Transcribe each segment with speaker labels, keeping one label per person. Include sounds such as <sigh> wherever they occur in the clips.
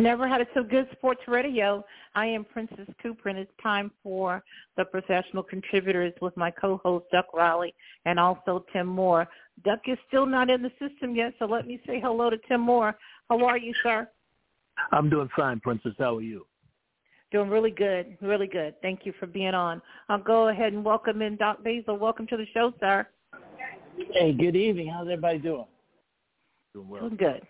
Speaker 1: Never had it so good sports radio. I am Princess Cooper, and it's time for the professional contributors with my co-host Duck Riley and also Tim Moore. Duck is still not in the system yet, so let me say hello to Tim Moore. How are you, sir?
Speaker 2: I'm doing fine, Princess. How are you?
Speaker 1: Doing really good, really good. Thank you for being on. I'll go ahead and welcome in Doc Basil. Welcome to the show, sir.
Speaker 3: Hey, good evening. How's everybody doing?
Speaker 2: Doing well.
Speaker 1: Doing good.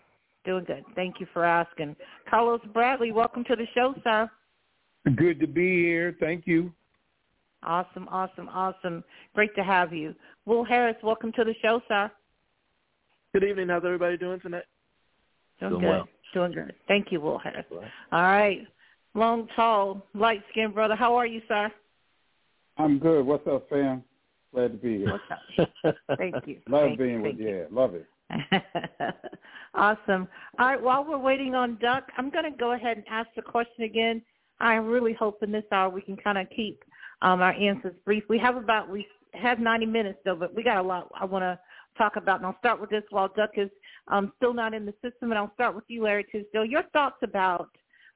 Speaker 1: Doing good. Thank you for asking. Carlos Bradley, welcome to the show, sir.
Speaker 4: Good to be here. Thank you.
Speaker 1: Awesome, awesome, awesome. Great to have you. Will Harris, welcome to the show, sir.
Speaker 5: Good evening. How's everybody doing tonight?
Speaker 1: Doing,
Speaker 2: Doing
Speaker 1: good.
Speaker 2: well.
Speaker 1: Doing good. Thank you, Will Harris. All right. Long, tall, light-skinned brother. How are you, sir?
Speaker 6: I'm good. What's up, fam? Glad to be here.
Speaker 1: What's up? Thank you. <laughs>
Speaker 6: Love
Speaker 1: Thank
Speaker 6: being
Speaker 1: you.
Speaker 6: with
Speaker 1: Thank
Speaker 6: you. Yeah, love it. <laughs>
Speaker 1: awesome. All right, while we're waiting on Duck, I'm going to go ahead and ask the question again. I really hope in this hour we can kind of keep um, our answers brief. We have about we have 90 minutes though, but we got a lot I want to talk about. And I'll start with this while Duck is um, still not in the system, and I'll start with you, Larry Tisdale. Your thoughts about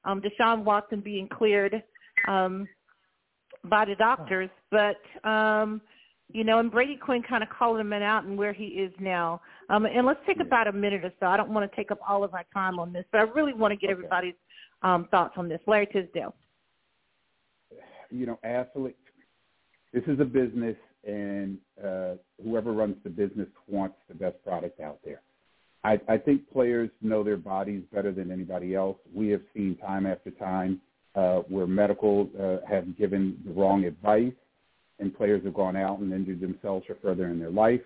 Speaker 1: um, Deshaun Watson being cleared um, by the doctors, but um, you know, and Brady Quinn kind of calling him out and where he is now. Um, and let's take about a minute or so. I don't want to take up all of our time on this, but I really want to get
Speaker 6: Okay.
Speaker 1: everybody's um, thoughts on this. Larry Tisdale.
Speaker 6: You know, athletes. This is a business, and uh, whoever runs the business wants the best product out there. I, I think players know their bodies better than anybody else. We have seen time after time uh, where medical uh, have given the wrong advice, and players have gone out and injured themselves or further in their life.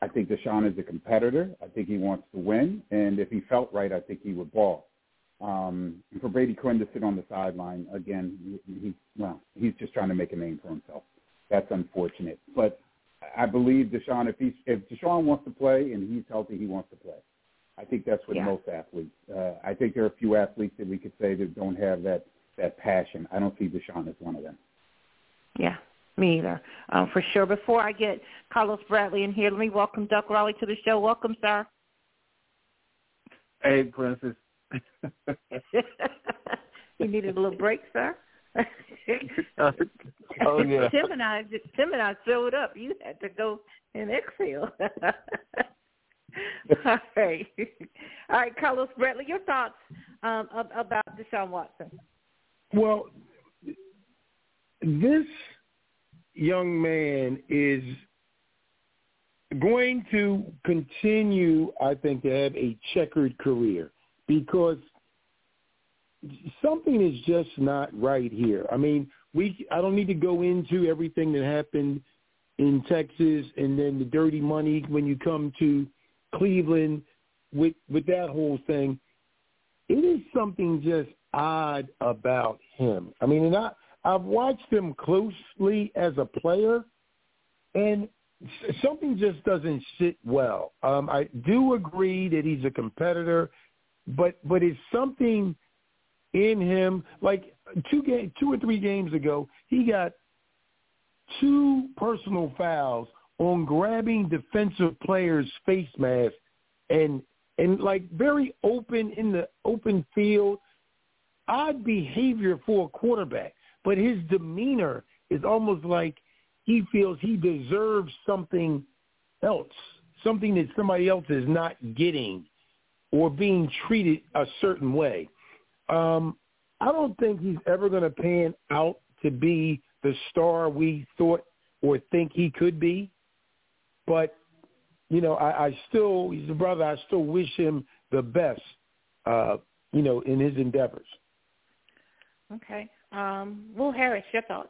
Speaker 6: I think Deshaun is a competitor. I think he wants to win, and if he felt right, I think he would ball. Um, for Brady Quinn to sit on the sideline again, he, he well, he's just trying to make a name for himself. That's unfortunate, but I believe Deshaun. If he if Deshaun wants to play and he's healthy, he wants to play. I think that's with
Speaker 1: Yeah.
Speaker 6: most athletes. Uh, I think there are a few athletes that we could say that don't have that that passion. I don't see Deshaun as one of them.
Speaker 1: Yeah, me either, um, for sure. Before I get Carlos Bradley in here, let me welcome Duck Riley to the show. Welcome, sir.
Speaker 5: Hey, Princess. <laughs>
Speaker 1: you needed a little break, sir. <laughs>
Speaker 5: oh yeah.
Speaker 1: Tim and I, Tim and I showed up. You had to go and exhale. <laughs> All right, all right, Carlos Bradley, your thoughts um, about Deshaun Watson?
Speaker 4: Well, this young man is going to continue, I think, to have a checkered career because something is just not right here. I mean, we I don't need to go into everything that happened in Texas and then the dirty money when you come to Cleveland with with that whole thing. It is something just odd about him. I mean, I I've watched him closely as a player, and something just doesn't sit well. Um, I do agree that he's a competitor, but but it's something in him. Like two game, two or three games ago, he got two personal fouls on grabbing defensive players' face masks and and like very open in the open field. Odd behavior for a quarterback, but his demeanor is almost like he feels he deserves something else, something that somebody else is not getting or being treated a certain way. Um, I don't think he's ever going to pan out to be the star we thought or think he could be. But, you know, I, I still, he's a brother, I still wish him the best, uh, you know, in his endeavors.
Speaker 1: Okay. Um, Will Harris, your thoughts?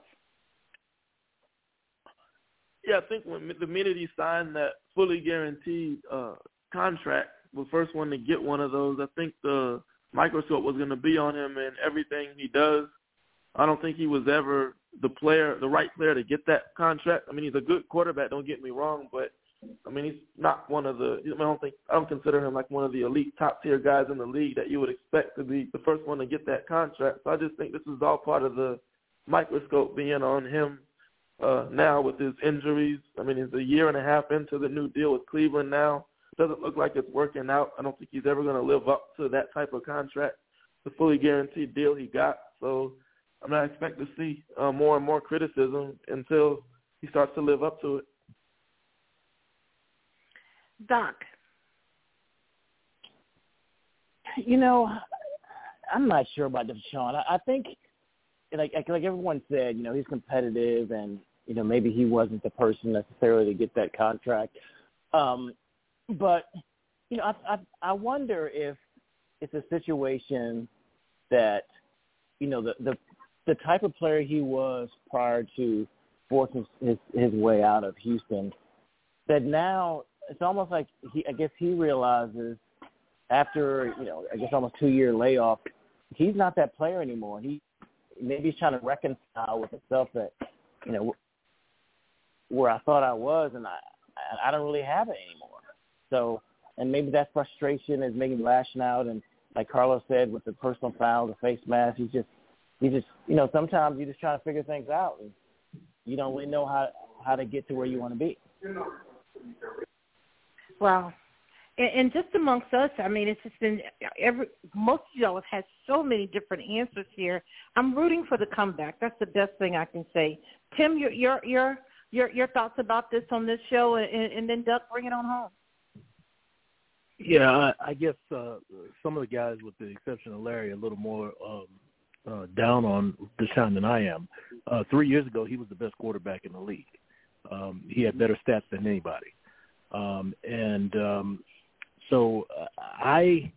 Speaker 5: Yeah, I think when the minute he signed that fully guaranteed uh, contract, the first one to get one of those, I think the microscope was going to be on him and everything he does. I don't think he was ever the player, the right player to get that contract. I mean, he's a good quarterback. Don't get me wrong, but I mean, he's not one of the. I don't think I don't consider him like one of the elite top tier guys in the league that you would expect to be the first one to get that contract. So I just think this is all part of the microscope being on him uh, now with his injuries. I mean, he's a year and a half into the new deal with Cleveland now. Doesn't look like it's working out. I don't think he's ever going to live up to that type of contract, the fully guaranteed deal he got. So I'm not expecting to see uh, more and more criticism until he starts to live up to it.
Speaker 1: Doc.
Speaker 3: You know, I'm not sure about Deshaun. I, I think, like like everyone said, you know, he's competitive, and you know maybe he wasn't the person necessarily to get that contract. Um, but you know, I, I I wonder if it's a situation that you know the the the type of player he was prior to forcing his his way out of Houston that now it's almost like he I guess he realizes after you know I guess almost two year layoff he's not that player anymore. He maybe he's trying to reconcile with himself that you know where I thought I was and I I don't really have it anymore. So and maybe that frustration is making him lashing out and like Carlos said with the personal foul, the face mask, he's just he just you know sometimes you just trying to figure things out and you don't really know how how to get to where you want to be.
Speaker 1: Wow. And, and just amongst us, I mean, it's just been every most of y'all have had so many different answers here. I'm rooting for the comeback. That's the best thing I can say. Tim, your your your your, your thoughts about this on this show, and, and then Duck, bring it on home.
Speaker 2: Yeah, I, I guess uh, some of the guys, with the exception of Larry, a little more um, uh, down on Deshaun than I am. Uh, three years ago, he was the best quarterback in the league. Um, he had better stats than anybody. Um, and um, so uh, I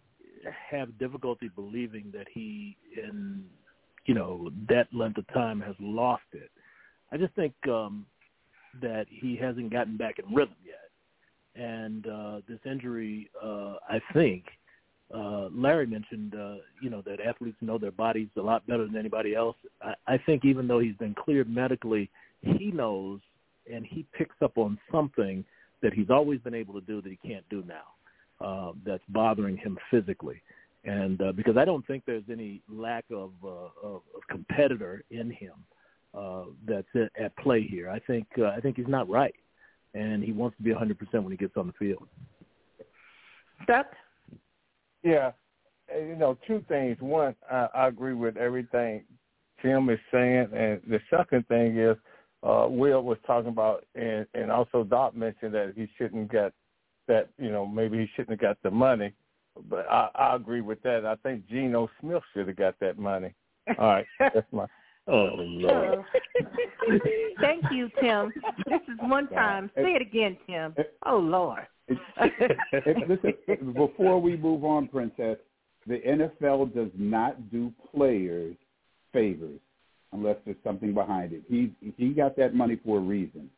Speaker 2: have difficulty believing that he, in you know that length of time, has lost it. I just think um, that he hasn't gotten back in rhythm yet, and uh, this injury, uh, I think. Uh, Larry mentioned, uh, you know, that athletes know their bodies a lot better than anybody else. I, I think even though he's been cleared medically, he knows and he picks up on something that he's always been able to do that he can't do now. Uh, that's bothering him physically, and uh, because I don't think there's any lack of, uh, of, of competitor in him uh, that's at, at play here. I think uh, I think he's not right, and he wants to be 100% when he gets on the field.
Speaker 1: Duck.
Speaker 7: Yeah, you know, two things. One, I, I agree with everything Tim is saying, and the second thing is uh, Will was talking about, and, and also Doc mentioned that he shouldn't get that, you know, maybe he shouldn't have got the money. But I, I agree with that. I think Geno Smith should have got that money. All right, <laughs> that's my. Oh Lord! <laughs>
Speaker 1: Thank you, Tim. This is one time. Say it again, Tim. Oh Lord!
Speaker 6: Listen, before we move on, Princess, the NFL does not do players favors unless there's something behind it. He he got that money for a reason.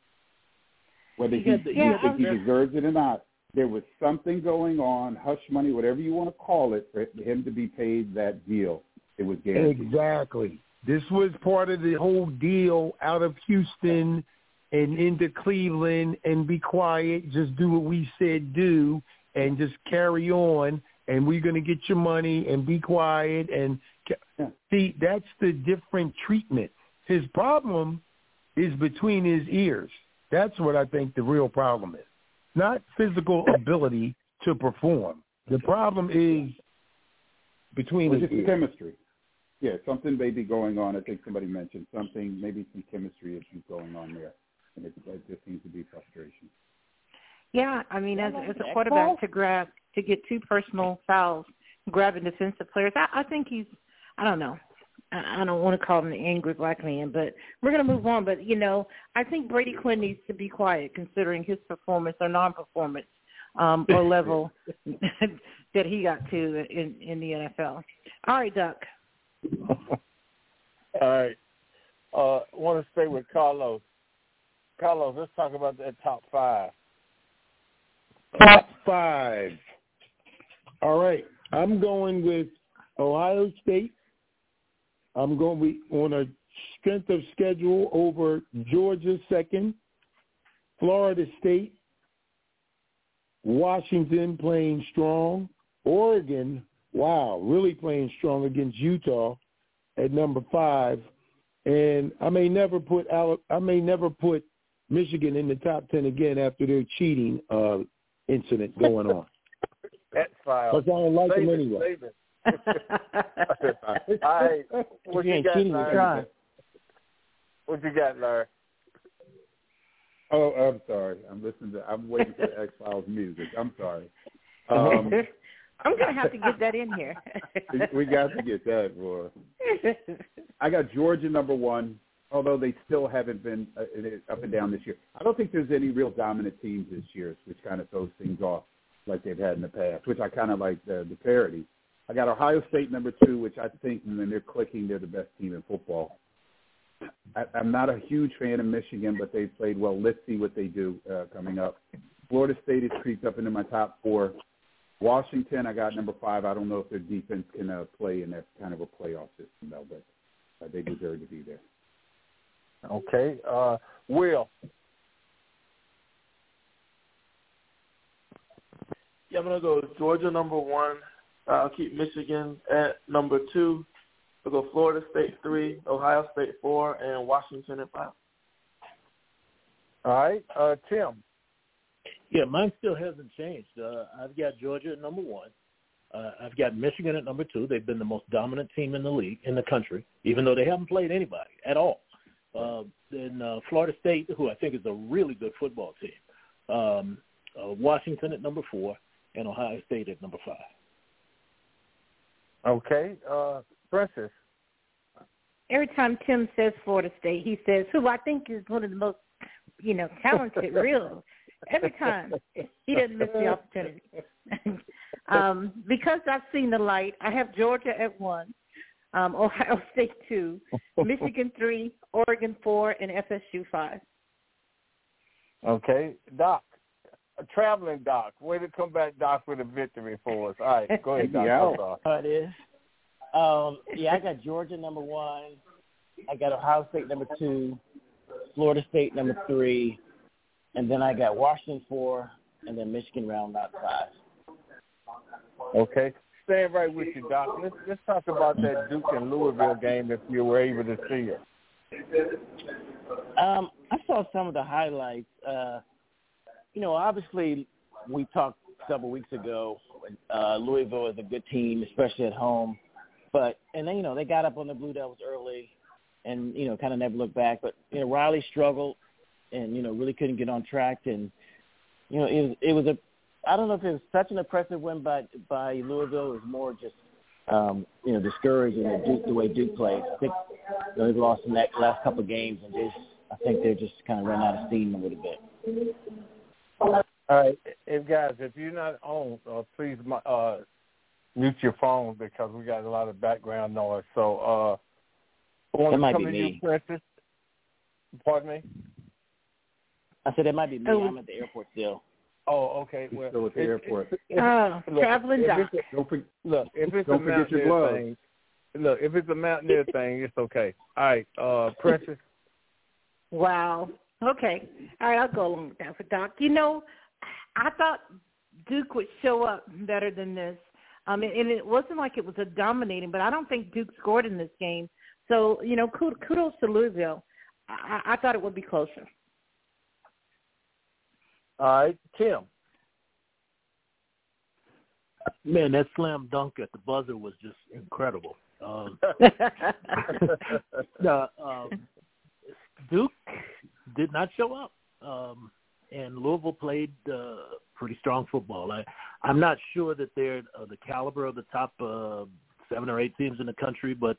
Speaker 6: Whether he, he, yeah, think he deserves it or not, there was something going on, hush money, whatever you want to call it, for him to be paid that deal. It was guaranteed.
Speaker 4: Exactly. This was part of the whole deal out of Houston and into Cleveland and be quiet, just do what we said do and just carry on and we're going to get your money and be quiet and see that's the different treatment. His problem is between his ears. That's what i think the real problem is. Not physical ability to perform. The problem is between
Speaker 6: well,
Speaker 4: his
Speaker 6: just
Speaker 4: ears.
Speaker 6: chemistry. Yeah something may be going on. I think somebody mentioned something. Maybe some chemistry issues going on there. And it, it just seems to be frustration.
Speaker 1: Yeah, I mean, as as a quarterback to grab to get two personal fouls, grabbing defensive players, I, I think he's. I don't know. I, I don't want to call him the angry black man, but we're going to move on. But you know, I think Brady Quinn needs to be quiet considering his performance or non-performance um, <laughs> or level <laughs> that he got to in in the NFL. All right, Duck. <laughs>
Speaker 7: All right. Uh, want to stay with Carlos. Carlos, let's talk about that top five.
Speaker 4: Top five. All right. I'm going with Ohio State. I'm going to be on a strength of schedule over Georgia second, Florida State, Washington playing strong, Oregon, wow, really playing strong against Utah at number five, and I may never put I may never put Michigan in the top ten again after their cheating uh, incident going on. <laughs>
Speaker 7: That's fine.
Speaker 4: Because I don't like
Speaker 7: save
Speaker 4: them anyway.
Speaker 7: It. All right. What you, got, Larry? What you got, Larry?
Speaker 6: Oh, I'm sorry. I'm listening to. I'm waiting for <laughs> the X Files music. I'm sorry. <laughs> Um,
Speaker 1: I'm gonna have to get that in here. <laughs>
Speaker 6: we got to get that, boy. I got Georgia number one, although they still haven't been uh, up and down this year. I don't think there's any real dominant teams this year, which kind of throws things off like they've had in the past, which I kind of like the, the parity. I got Ohio State number two, which I think when they're clicking, they're the best team in football. I, I'm not a huge fan of Michigan, but they've played well. Let's see what they do uh, coming up. Florida State has creeped up into my top four. Washington, I got number five. I don't know if their defense can uh, play in that kind of a playoff system, though, but uh, they deserve to be there.
Speaker 7: Okay. Uh, Will.
Speaker 5: Yeah, I'm gonna go Georgia number one. I'll keep Michigan at number two. I'll go Florida State three, Ohio State four, and Washington at five.
Speaker 7: All right. Uh, Tim.
Speaker 2: Yeah, mine still hasn't changed. Uh, I've got Georgia at number one. Uh, I've got Michigan at number two. They've been the most dominant team in the league, in the country, even though they haven't played anybody at all. Uh, then uh, Florida State, who I think is a really good football team. Um, uh, Washington at number four, and Ohio State at number five.
Speaker 7: Okay. Uh, Princess.
Speaker 1: Every time Tim says Florida State, he says, who I think is one of the most, you know, talented, <laughs> real. Every time. He doesn't miss the opportunity. <laughs> um, because I've seen the light, I have Georgia at one, um, <laughs> Ohio State two, Michigan three, Oregon four, and FSU five.
Speaker 7: Okay. Doc. A traveling Doc. Way to come back, Doc, with a victory for us. All right, go ahead, <laughs> Doc.
Speaker 6: Yeah.
Speaker 3: It is. Um, yeah, I got Georgia number one. I got Ohio State number two, Florida State number three, and then I got Washington four, and then Michigan round out five.
Speaker 7: Okay. Staying right with you, Doc. Let's let's talk about that Duke and Louisville game if you were able to see it.
Speaker 3: Um, I saw some of the highlights. Uh, you know, obviously, we talked several weeks ago. Uh, Louisville is a good team, especially at home. But and then you know they got up on the Blue Devils early, and you know kind of never looked back. But you know Riley struggled, and you know really couldn't get on track. And you know it was it was a I don't know if it was such an impressive win by by Louisville. It was more just um, you know discouraging the Duke the way Duke plays. I think you know, they've lost the next last couple of games, and just I think they're just kind of run out of steam a little bit.
Speaker 7: All right, if guys, if you're not on, uh, please uh, mute your phone because we got a lot of background noise. So, uh, I want
Speaker 3: That
Speaker 7: to
Speaker 3: might
Speaker 7: come
Speaker 3: be
Speaker 7: to you,
Speaker 3: me.
Speaker 7: Princess. Pardon me.
Speaker 3: I said it might be me.
Speaker 1: Oh.
Speaker 3: I'm at the airport still.
Speaker 7: Oh, okay. Well,
Speaker 6: still at the
Speaker 7: if-
Speaker 6: airport.
Speaker 7: if- if-
Speaker 1: Oh,
Speaker 7: look,
Speaker 1: traveling
Speaker 7: if
Speaker 1: Doc.
Speaker 7: it's a-
Speaker 6: Don't for,
Speaker 7: Look, if it's
Speaker 6: Don't
Speaker 7: a
Speaker 6: forget your
Speaker 7: Mountaineer
Speaker 6: gloves.
Speaker 7: thing, look, if it's a Mountaineer thing, it's okay. All right, uh, <laughs> Princess.
Speaker 1: Wow. Okay. All right, I'll go along with that for Doc. You know, I thought Duke would show up better than this. Um, and it wasn't like it was a dominating, but I don't think Duke scored in this game. So, you know, kudos to Louisville. I, I thought it would be closer.
Speaker 7: All right, Tim.
Speaker 2: Man, that slam dunk at the buzzer was just incredible. Um, <laughs> <laughs> no, um, Duke did not show up, um, and Louisville played uh, pretty strong football. I, I'm not sure that they're uh, the caliber of the top uh, seven or eight teams in the country, but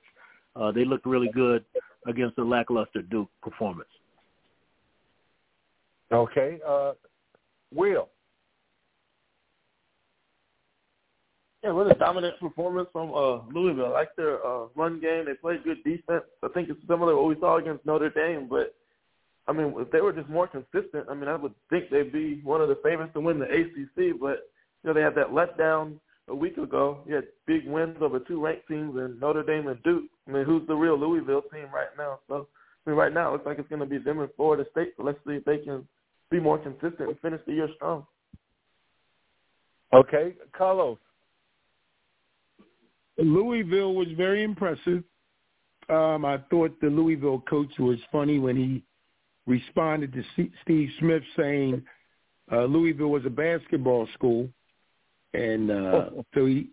Speaker 2: uh, they looked really good against a lackluster Duke performance.
Speaker 7: Okay, uh, Will.
Speaker 5: Yeah, really dominant performance from uh, Louisville. I like their uh, run game. They played good defense. I think it's similar to what we saw against Notre Dame. But I mean, if they were just more consistent, I mean, I would think they'd be one of the favorites to win the ACC. But you know, they had that letdown a week ago. He had big wins over two ranked teams in Notre Dame and Duke. I mean, who's the real Louisville team right now? So, I mean, right now it looks like it's going to be them and Florida State. So let's see if they can be more consistent and finish the year strong.
Speaker 7: Okay, Carlos.
Speaker 4: Louisville was very impressive. Um, I thought the Louisville coach was funny when he responded to C- Steve Smith saying uh, Louisville was a basketball school, and uh, <laughs> so he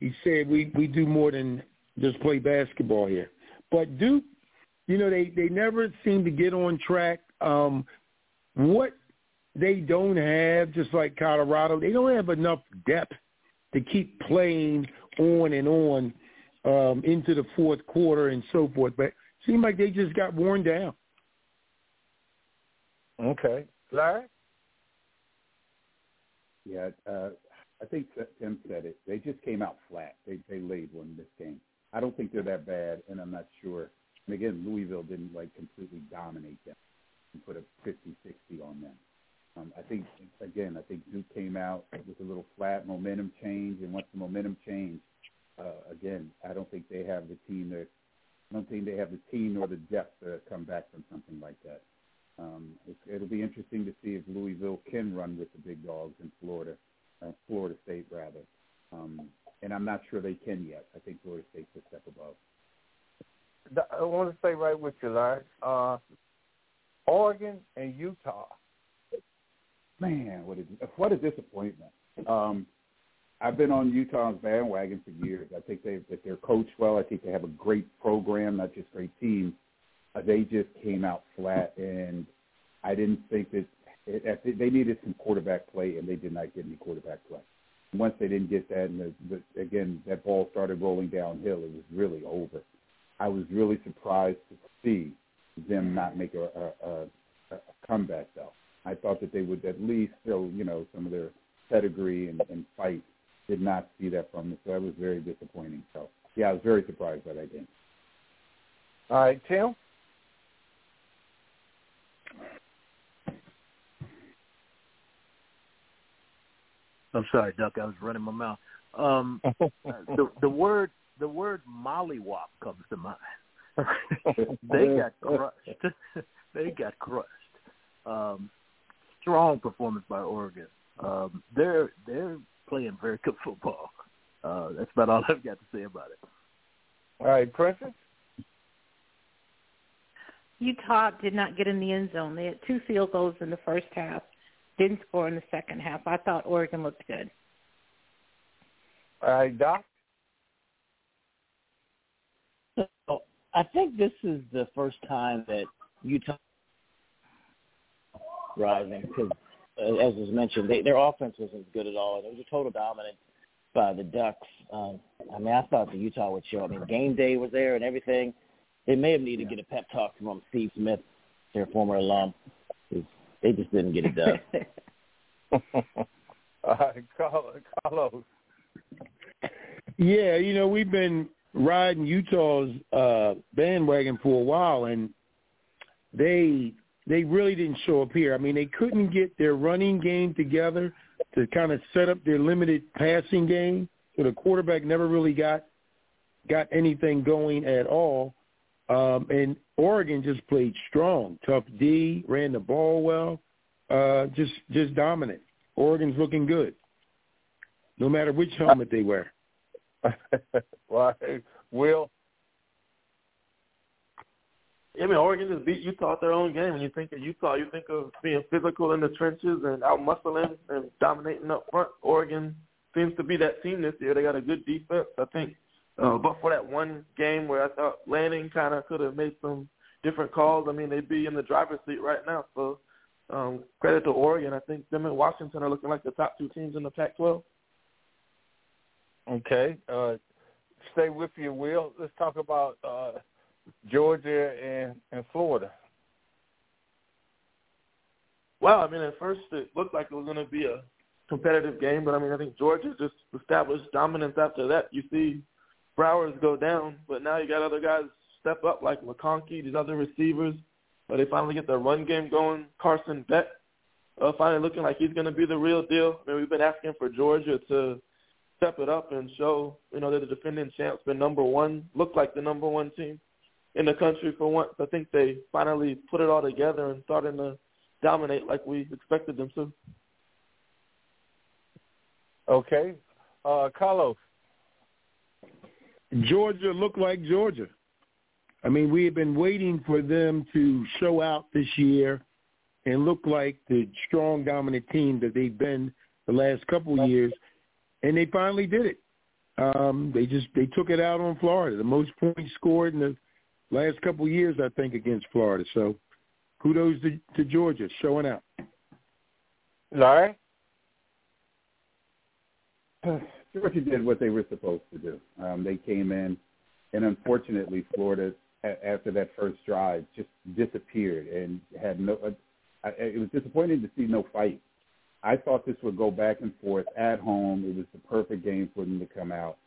Speaker 4: he said we we do more than just play basketball here. But Duke, you know, they they never seem to get on track. Um, what they don't have, just like Colorado, they don't have enough depth to keep playing on and on um, into the fourth quarter and so forth. But it seemed like they just got worn down.
Speaker 7: Okay, Larry.
Speaker 6: Yeah, uh, I think Tim said it. They just came out flat. They they laid one this game. I don't think they're that bad, and I'm not sure. And again, Louisville didn't like completely dominate them and put a 50-60 on them. Um, I think again, I think Duke came out with a little flat momentum change, and once the momentum changed, uh, again, I don't think they have the team that I don't think they have the team nor the depth to come back from something like that. Um, it, it'll be interesting to see if Louisville can run with the big dogs in Florida, uh, Florida State rather. Um, and I'm not sure they can yet. I think Florida State's a step above.
Speaker 7: I want to stay right with you, Larry. Uh, Oregon and Utah.
Speaker 6: Man, what a what a disappointment. Um, I've been on Utah's bandwagon for years. I think they that they're coached well. I think they have a great program, not just great team. Uh, they just came out flat, and I didn't think that it, they needed some quarterback play, and they did not get any quarterback play. Once they didn't get that, and the, the, again that ball started rolling downhill, it was really over. I was really surprised to see them not make a, a, a, a comeback, though. I thought that they would at least show, you know, some of their pedigree and, and fight did not see that from them, so that was very disappointing. So, yeah, I was very surprised by that game.
Speaker 7: All right, Tim.
Speaker 2: I'm sorry, Duck. I was running my mouth. Um, <laughs> the the word the word mollywop comes to mind. <laughs> they got crushed. <laughs> they got crushed. Um, strong performance by Oregon. Um, they're they're playing very good <laughs> football. Uh, that's about all I've got to say about it.
Speaker 7: All right, Princess.
Speaker 1: Utah did not get in the end zone. They had two field goals in the first half, didn't score in the second half. I thought Oregon looked good.
Speaker 7: All right, Doc.
Speaker 3: So I think this is the first time that Utah rising because as was mentioned, they, their offense wasn't good at all. and It was a total dominance by the Ducks. Um, I mean, I thought the Utah would show. I mean, game day was there and everything. They may have needed to get a pep talk from Steve Smith, their former alum. They just didn't get it done. <laughs> <laughs>
Speaker 7: uh, Carlos.
Speaker 4: Yeah, you know, we've been riding Utah's uh bandwagon for a while and they they really didn't show up here. I mean, they couldn't get their running game together to kind of set up their limited passing game. So the quarterback never really got got anything going at all. Um, and Oregon just played strong, tough D, ran the ball well, uh, just just dominant. Oregon's looking good, no matter which helmet they wear. <laughs>
Speaker 7: well, Will,
Speaker 5: I mean, Oregon just beat Utah at their own game. When you think of Utah, you think of being physical in the trenches and out muscling and dominating up front. Oregon seems to be that team this year. They got a good defense. I think, uh, but for that one game where I thought Lanning kind of could have made some different calls, I mean, they'd be in the driver's seat right now. So um, credit to Oregon. I think them and Washington are looking like the top two teams in the Pac-12.
Speaker 7: Okay. Uh, stay with you, Will. Let's talk about uh, – Georgia and and Florida?
Speaker 5: Well, I mean, at first it looked like it was going to be a competitive game, but I mean, I think Georgia just established dominance after that. You see Bowers go down, but now you got other guys step up like McConkey, these other receivers. But they finally get their run game going. Carson Beck uh, finally looking like he's going to be the real deal. I mean, we've been asking for Georgia to step it up and show, you know, they're the defending champs, the number one, look like the number one team in the country for once. I think they finally put it all together and starting to dominate like we expected them to.
Speaker 7: Okay. Uh, Carlos.
Speaker 4: Georgia looked like Georgia. I mean, we have been waiting for them to show out this year and look like the strong, dominant team that they've been the last couple of years, and they finally did it. Um, they just they took it out on Florida, the most points scored in the last couple of years, I think, against Florida. So, kudos to, to Georgia showing out.
Speaker 7: Larry. <sighs>
Speaker 6: Georgia did what they were supposed to do. Um, they came in, and unfortunately, Florida after that first drive just disappeared and had no. Uh, it was disappointing to see no fight. I thought this would go back and forth at home. It was the perfect game for them to come out,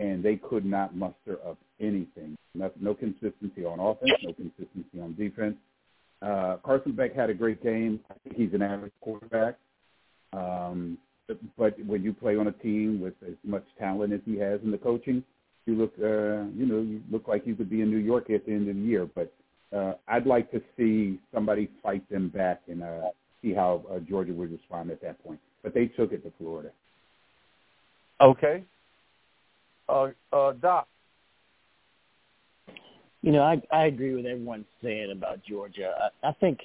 Speaker 6: and they could not muster up anything. No, no consistency on offense, no consistency on defense. Uh, Carson Beck had a great game. I think he's an average quarterback. Um, but when you play on a team with as much talent as he has in the coaching, you look, uh, you know, you look like you could be in New York at the end of the year. But uh, I'd like to see somebody fight them back and uh, see how uh, Georgia would respond at that point. But they took it to Florida.
Speaker 7: Okay. Uh, uh, Doc.
Speaker 3: You know, I I agree with everyone saying about Georgia. I, I think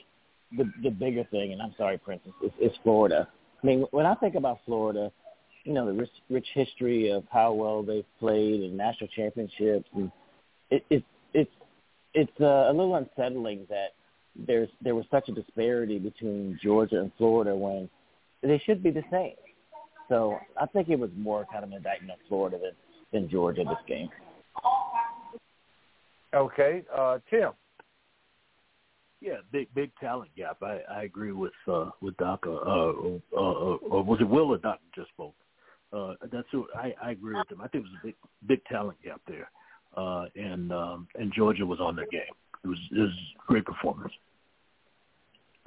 Speaker 3: the the bigger thing, and I'm sorry, Princess, is, is Florida. I mean, when I think about Florida, you know, the rich, rich history of how well they've played in national championships, and it, it it's it's uh, a little unsettling that there's there was such a disparity between Georgia and Florida when they should be the same. So I think it was more kind of an indictment of Florida than than Georgia this game.
Speaker 7: Okay, uh, Tim.
Speaker 2: Yeah, big big talent gap. I, I agree with uh, with Doc. Uh, uh, uh, uh, was it Will or Doc just spoke? Uh, that's who I, I agree with him. I think it was a big big talent gap there, uh, and um, and Georgia was on their game. It was it was a great performance.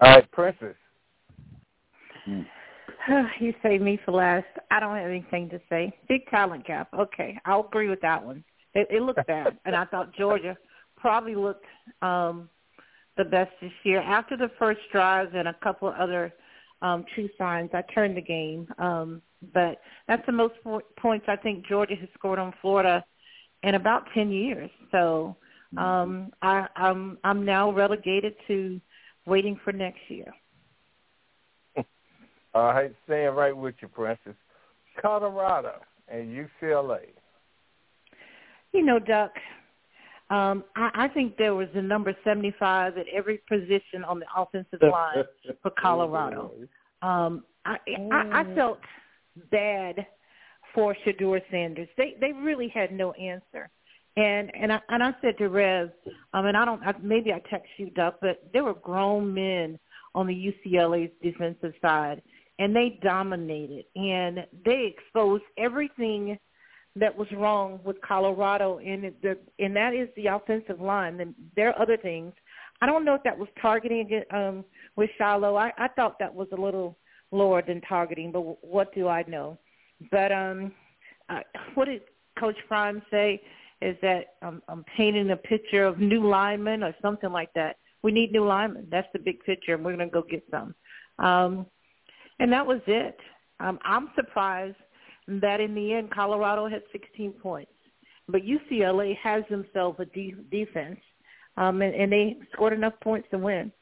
Speaker 7: All right, Princess.
Speaker 1: Hmm. <sighs> you saved me for last. I don't have anything to say. Big talent gap. Okay, I'll agree with that one. It, it looked bad, <laughs> and I thought Georgia probably looked um, the best this year. After the first drives and a couple of other um, true signs, I turned the game. Um, but that's the most points I think Georgia has scored on Florida in about ten years. So um, I, I'm I'm now relegated to waiting for next year.
Speaker 7: All right, staying right with you, Princess. Colorado and UCLA.
Speaker 1: You know, Duck, um, I, I think there was a number 75 at every position on the offensive <laughs> line for Colorado. Um, I, I, I felt bad for Shedeur Sanders. They they really had no answer. And and I and I said to Rev, I mean I don't I, maybe I text you Duck, but there were grown men on the UCLA's defensive side, and they dominated and they exposed everything that was wrong with Colorado, and the and that is the offensive line. And there are other things. I don't know if that was targeting um, with Shilo. I, I thought that was a little lower than targeting, but what do I know? But um, uh, what did Coach Prime say? Is that um, I'm painting a picture of new linemen or something like that? We need new linemen. That's the big picture, and we're going to go get some. Um, and that was it. Um, I'm surprised that in the end Colorado had 16 points, but UCLA has themselves a de- defense, um, and, and they scored enough points to win.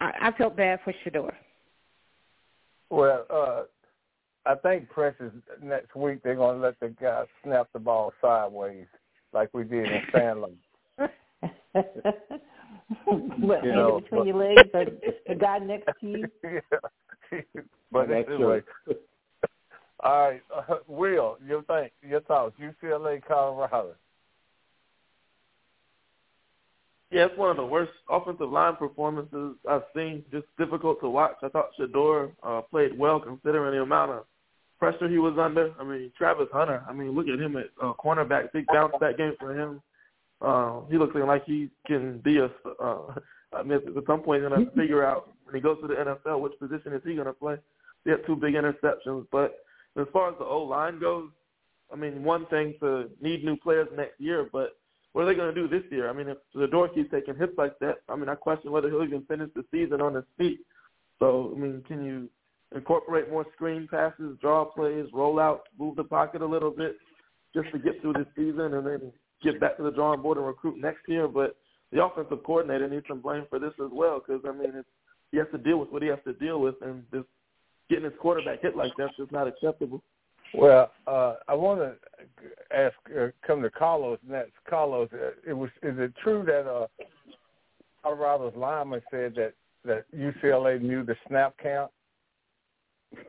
Speaker 1: I, I felt bad for Shedeur.
Speaker 7: Well, uh, I think Princess next week they're going to let the guy snap the ball sideways like we did in Sandler.
Speaker 1: what, <laughs> you know, between but, your legs, the guy next to you? <laughs>
Speaker 7: Yeah. <laughs> but anyway. <laughs> All right, uh, <laughs> Will, your think, your thoughts, UCLA, Colorado.
Speaker 5: Yeah, it's one of the worst offensive line performances I've seen. Just difficult to watch. I thought Shedeur uh, played well considering the amount of pressure he was under. I mean, Travis Hunter. I mean, look at him at uh, cornerback. Big bounce back game for him. Uh, he looks like he can be a. Uh, I mean, at some point, he's gonna mm-hmm. figure out when he goes to the NFL which position is he gonna play. He had two big interceptions, but as far as the O line goes, I mean, one thing to need new players next year, but what are they going to do this year? I mean, if Shedeur keeps taking hits like that, I mean, I question whether he'll even finish the season on his feet. So, I mean, can you incorporate more screen passes, draw plays, roll out, move the pocket a little bit, just to get through this season and then get back to the drawing board and recruit next year? But the offensive coordinator needs some blame for this as well, because I mean, it's, he has to deal with what he has to deal with, and just getting his quarterback hit like that's just not acceptable.
Speaker 7: Well, uh, I want to ask, uh, come to Carlos next. Carlos, uh, it was is it true that uh, Colorado's lineman said that that UCLA knew the snap count?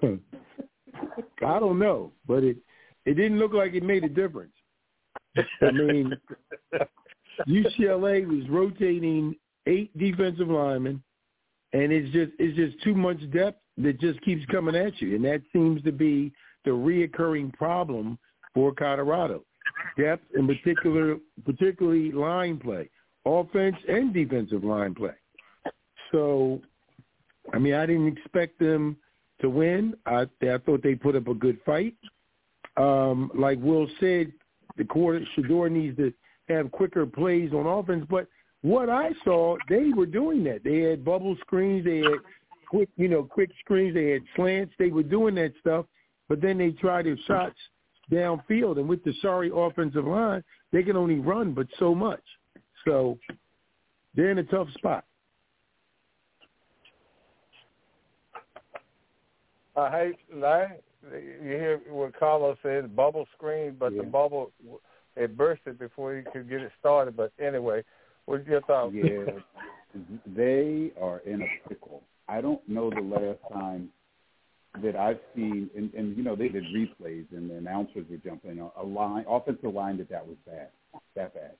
Speaker 7: <laughs>
Speaker 4: I don't know, but it it didn't look like it made a difference. I mean, UCLA was rotating eight defensive linemen, and it's just it's just too much depth that just keeps coming at you, and that seems to be the reoccurring problem for Colorado. Depth, in particular, particularly line play, offense and defensive line play. So, I mean, I didn't expect them to win. I, I thought they put up a good fight. Um, like Will said, the quarter Shedeur needs to have quicker plays on offense. But what I saw, they were doing that. They had bubble screens. They had quick, you know, quick screens. They had slants. They were doing that stuff but then they try their shots downfield, and with the sorry offensive line, they can only run but so much. So they're in a tough spot.
Speaker 7: Uh, hey, Larry, you hear what Carlos said, bubble screen, but yeah. the bubble, it bursted before you could get it started. But anyway, what's your thoughts?
Speaker 6: Yeah, they are in a pickle. I don't know the last time that I've seen, and, and you know, they did replays, and the announcers were jumping a line, offensive line that that was bad, that bad.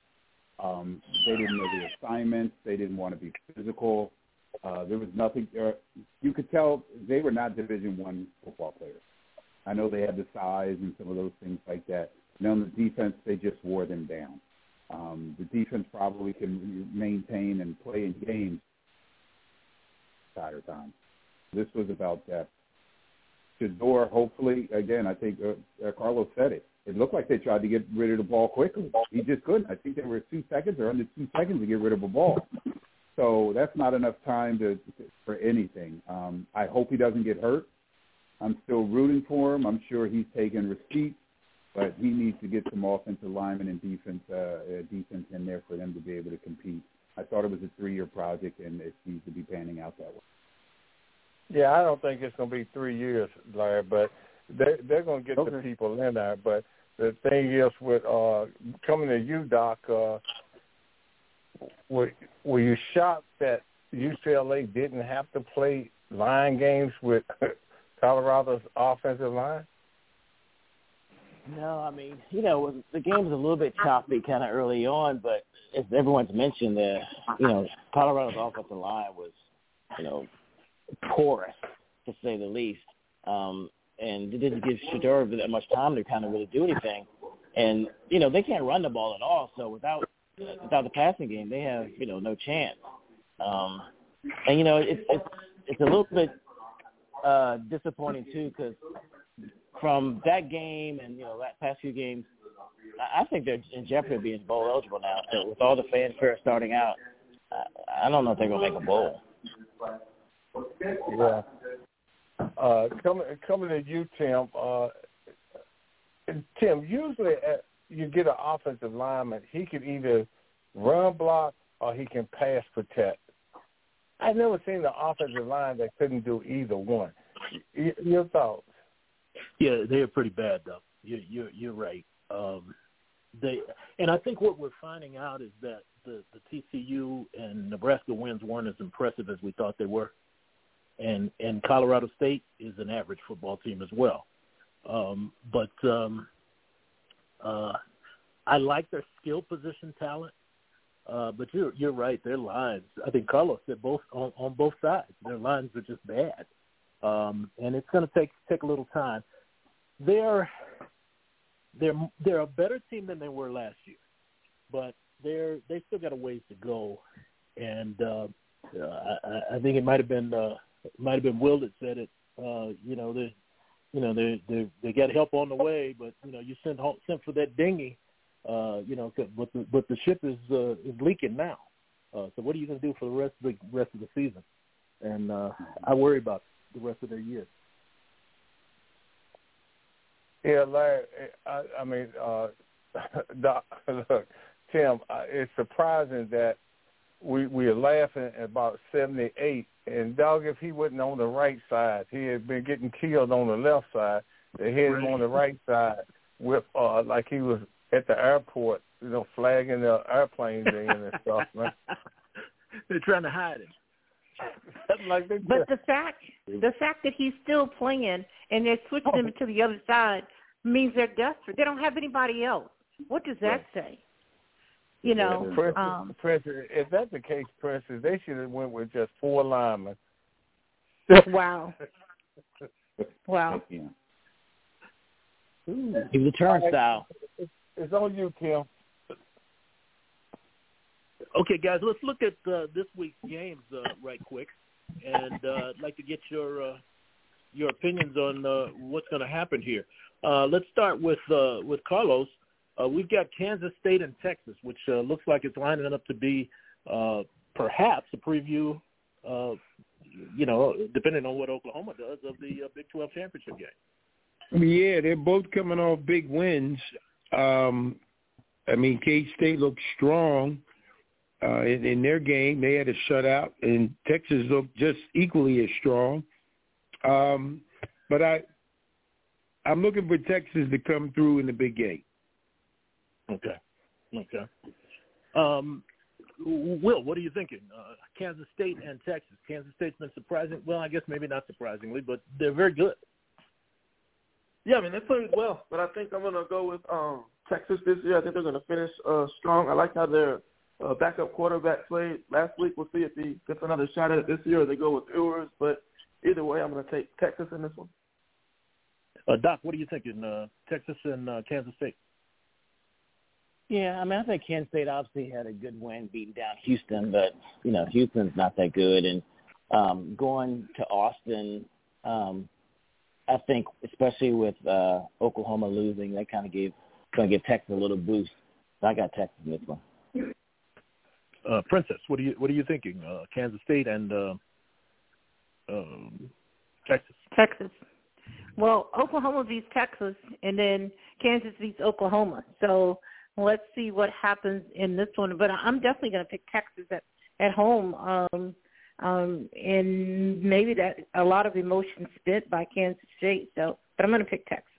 Speaker 6: Um, they didn't know the assignments. They didn't want to be physical. Uh, there was nothing. Uh, you could tell they were not Division One football players. I know they had the size and some of those things like that. And on the defense, they just wore them down. Um, the defense probably can maintain and play in games entire time. This was about depth Shedeur, hopefully, again, I think uh, uh, Carlos said it. It looked like they tried to get rid of the ball quickly. He just couldn't. I think there were two seconds or under two seconds to get rid of a ball. So that's not enough time to for anything. Um, I hope he doesn't get hurt. I'm still rooting for him. I'm sure he's taking receipts, but he needs to get some offensive linemen and defense uh, uh, defense in there for them to be able to compete. I thought it was a three-year project, and it seems to be panning out that way.
Speaker 7: Yeah, I don't think it's going to be three years, Larry, but they they're going to get
Speaker 6: okay.
Speaker 7: the people in there. But the thing is, with uh coming to you, Doc, uh, were were you shocked that UCLA didn't have to play line games with <laughs> Colorado's offensive line?
Speaker 3: No, I mean, you know, the game was a little bit choppy kind of early on, but as everyone's mentioned, the you know Colorado's offensive line was, you know, porous, to say the least. Um, and it didn't give Shedeur that much time to kind of really do anything. And you know they can't run the ball at all. So without without the passing game, they have you know no chance. Um, and you know it's it's it's a little bit uh, disappointing too because from that game and you know that past few games, I think they're in jeopardy of being bowl eligible now. With all the fanfare starting out, I, don't know if they're gonna make a bowl.
Speaker 7: Yeah. Uh, coming coming to you, Tim. Uh, Tim, usually uh, you get an offensive lineman. He can either run block or he can pass protect. I've never seen an offensive line that couldn't do either one. Your thoughts?
Speaker 2: Yeah, they're pretty bad though. You, you're you're right. Um, they and I think what we're finding out is that the the TCU and Nebraska wins weren't as impressive as we thought they were and and Colorado State is an average football team as well. Um, but um, uh, I like their skill position talent. Uh, but you're you're right. Their lines. I think Carlos said both on, on both sides. Their lines are just bad, um, and it's going to take take a little time. They're they're they're a better team than they were last year, but they're they still got a ways to go. And uh, uh, I, I think it might have been uh, might have been Will that said it. Uh, you know, the you know they they they got help on the way, but you know you sent sent for that dinghy, uh, you know, but the but the ship is uh, is leaking now. Uh, so what are you going to do for the rest of the rest of the season? And uh, I worry about the rest of their year.
Speaker 7: Yeah, Larry. I, I mean, uh, <laughs> Doc, look, Tim. It's surprising that we we are laughing about seventy eight, and dog, if he wasn't on the right side, he had been getting killed on the left side. They hit him on the right side with uh like he was at the airport, you know, flagging the airplanes in and stuff, man. <laughs>
Speaker 2: They're trying to hide him. <laughs>
Speaker 7: like
Speaker 1: but the fact the fact that he's still playing and they're switching him to the other side means they're desperate. They don't have anybody else. What does that say? You know,
Speaker 7: Princess,
Speaker 1: um,
Speaker 7: Princess, if that's the case, Princess, they should have went with just four linemen.
Speaker 1: wow, <laughs> wow.
Speaker 6: Yeah.
Speaker 3: He was a turnstile.
Speaker 7: It's, it's on you, Kim.
Speaker 2: Okay, guys, let's look at uh, this week's games uh, right quick, and uh, I'd like to get your uh, your opinions on uh, what's going to happen here. Uh, let's start with with Carlos. We've got Kansas State and Texas, which looks like it's lining up to be perhaps a preview, you know, depending on what Oklahoma does of the Big 12 championship game.
Speaker 4: Yeah, they're both coming off big wins. Um, I mean, K State looks strong uh, in, in their game. They had a shutout, and Texas looked just equally as strong. Um, but I, I'm looking for Texas to come through in the big game.
Speaker 2: Okay. Okay. Um, Will, what are you thinking? Uh, Kansas State and Texas. Kansas State's been surprising. Well, I guess maybe not surprisingly, but they're very good.
Speaker 5: Yeah, I mean they played well, but I think I'm gonna go with um Texas this year. I think they're gonna finish uh strong. I like how their uh, backup quarterback played last week. We'll see if he gets another shot at it this year or they go with Ewers. But either way, I'm gonna take Texas in this one.
Speaker 2: Uh, Doc, what are you thinking? Uh, Texas and uh, Kansas State.
Speaker 3: Yeah, I mean, I think Kansas State obviously had a good win beating down Houston, but you know Houston's not that good, and um, going to Austin, um, I think especially with uh, Oklahoma losing, that kind of gave going to give Texas a little boost. So I got Texas in this one.
Speaker 2: Uh, Princess, what are you what are you thinking? Uh, Kansas State and uh, um, Texas.
Speaker 1: Texas. Well, Oklahoma beats Texas, and then Kansas beats Oklahoma. So let's see what happens in this one. But I'm definitely going to pick Texas at at home. Um, um, and maybe that a lot of emotion spent by Kansas State. So, but I'm going to pick Texas.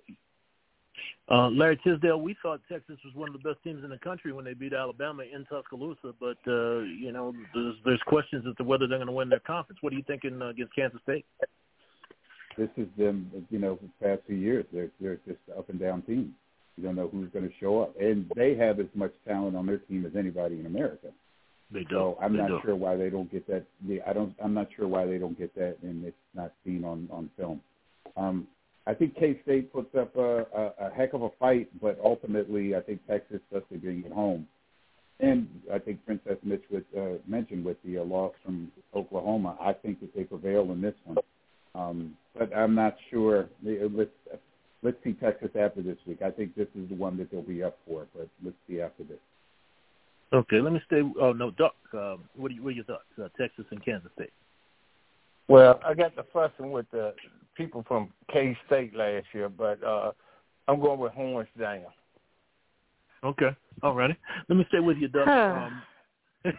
Speaker 2: Uh, Larry Tisdale, we thought Texas was one of the best teams in the country when they beat Alabama in Tuscaloosa, but uh, you know there's, there's questions as to whether they're going to win their conference. What are you thinking uh, against Kansas State?
Speaker 6: This is them, you know, for the past few years. They're they're just up and down teams. You don't know who's going to show up, and they have as much talent on their team as anybody in America.
Speaker 2: They do.
Speaker 6: So I'm
Speaker 2: they
Speaker 6: not
Speaker 2: do.
Speaker 6: sure why they don't get that. I don't. I'm not sure why they don't get that, and it's not seen on on film. Um, I think K State puts up a, a, a heck of a fight, but ultimately, I think Texas, especially being at home, and I think Princess Mitch would uh, mentioned with the uh, loss from Oklahoma, I think that they prevail in this one. Um, but I'm not sure. Let's let's see Texas after this week. I think this is the one that they'll be up for, but let's see after this.
Speaker 2: Okay, let me stay. Oh no, Doc. Um, what are you, what are your thoughts? Uh, Texas and Kansas State.
Speaker 7: Well, I got the fussing with the people from K State last year, but uh I'm going with Horns down.
Speaker 2: Okay, all righty. Let me stay with you, Doug. um, <laughs>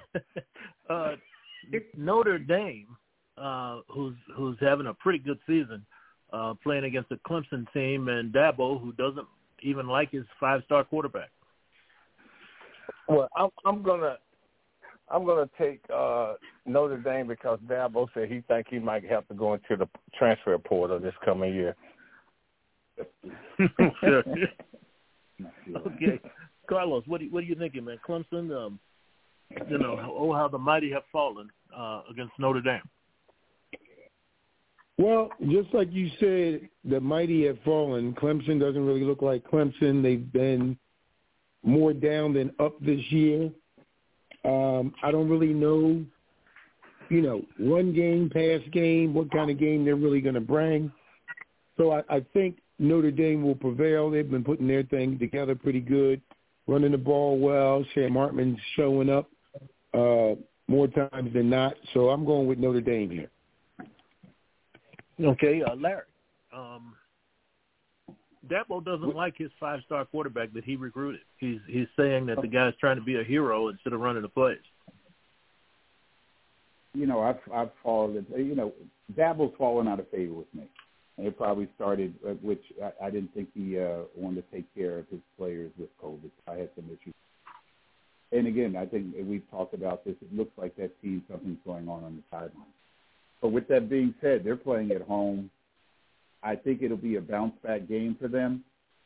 Speaker 2: uh, Notre Dame, uh, who's who's having a pretty good season, uh, playing against a Clemson team, and Dabo, who doesn't even like his five-star quarterback.
Speaker 7: Well, I'm I'm gonna I'm gonna take uh Notre Dame because Dabo said he think he might have to go into the transfer portal this coming year. <laughs> <laughs>
Speaker 2: okay, Carlos, what do you, what are you thinking, man? Clemson, um, you know, oh how the mighty have fallen uh, against Notre Dame.
Speaker 4: Well, just like you said, the mighty have fallen. Clemson doesn't really look like Clemson. They've been more down than up this year. Um, I don't really know, you know, run game, pass game, what kind of game they're really going to bring. So I, I think Notre Dame will prevail. They've been putting their thing together pretty good, running the ball well. Sam Hartman's showing up uh, more times than not. So I'm going with Notre Dame here.
Speaker 2: Okay, uh, Larry. Um, Dabo doesn't like his five-star quarterback that he recruited. He's he's saying that the guy's trying to be a hero instead of running the plays.
Speaker 6: You know, I've I've followed it. You know, Dabo's fallen out of favor with me. And it probably started, uh, which I, I didn't think he uh, wanted to take care of his players with COVID. I had some issues. And again, I think we've talked about this. It looks like that team something's going on on the sideline. But with that being said, they're playing at home. I think it'll be a bounce back game for them.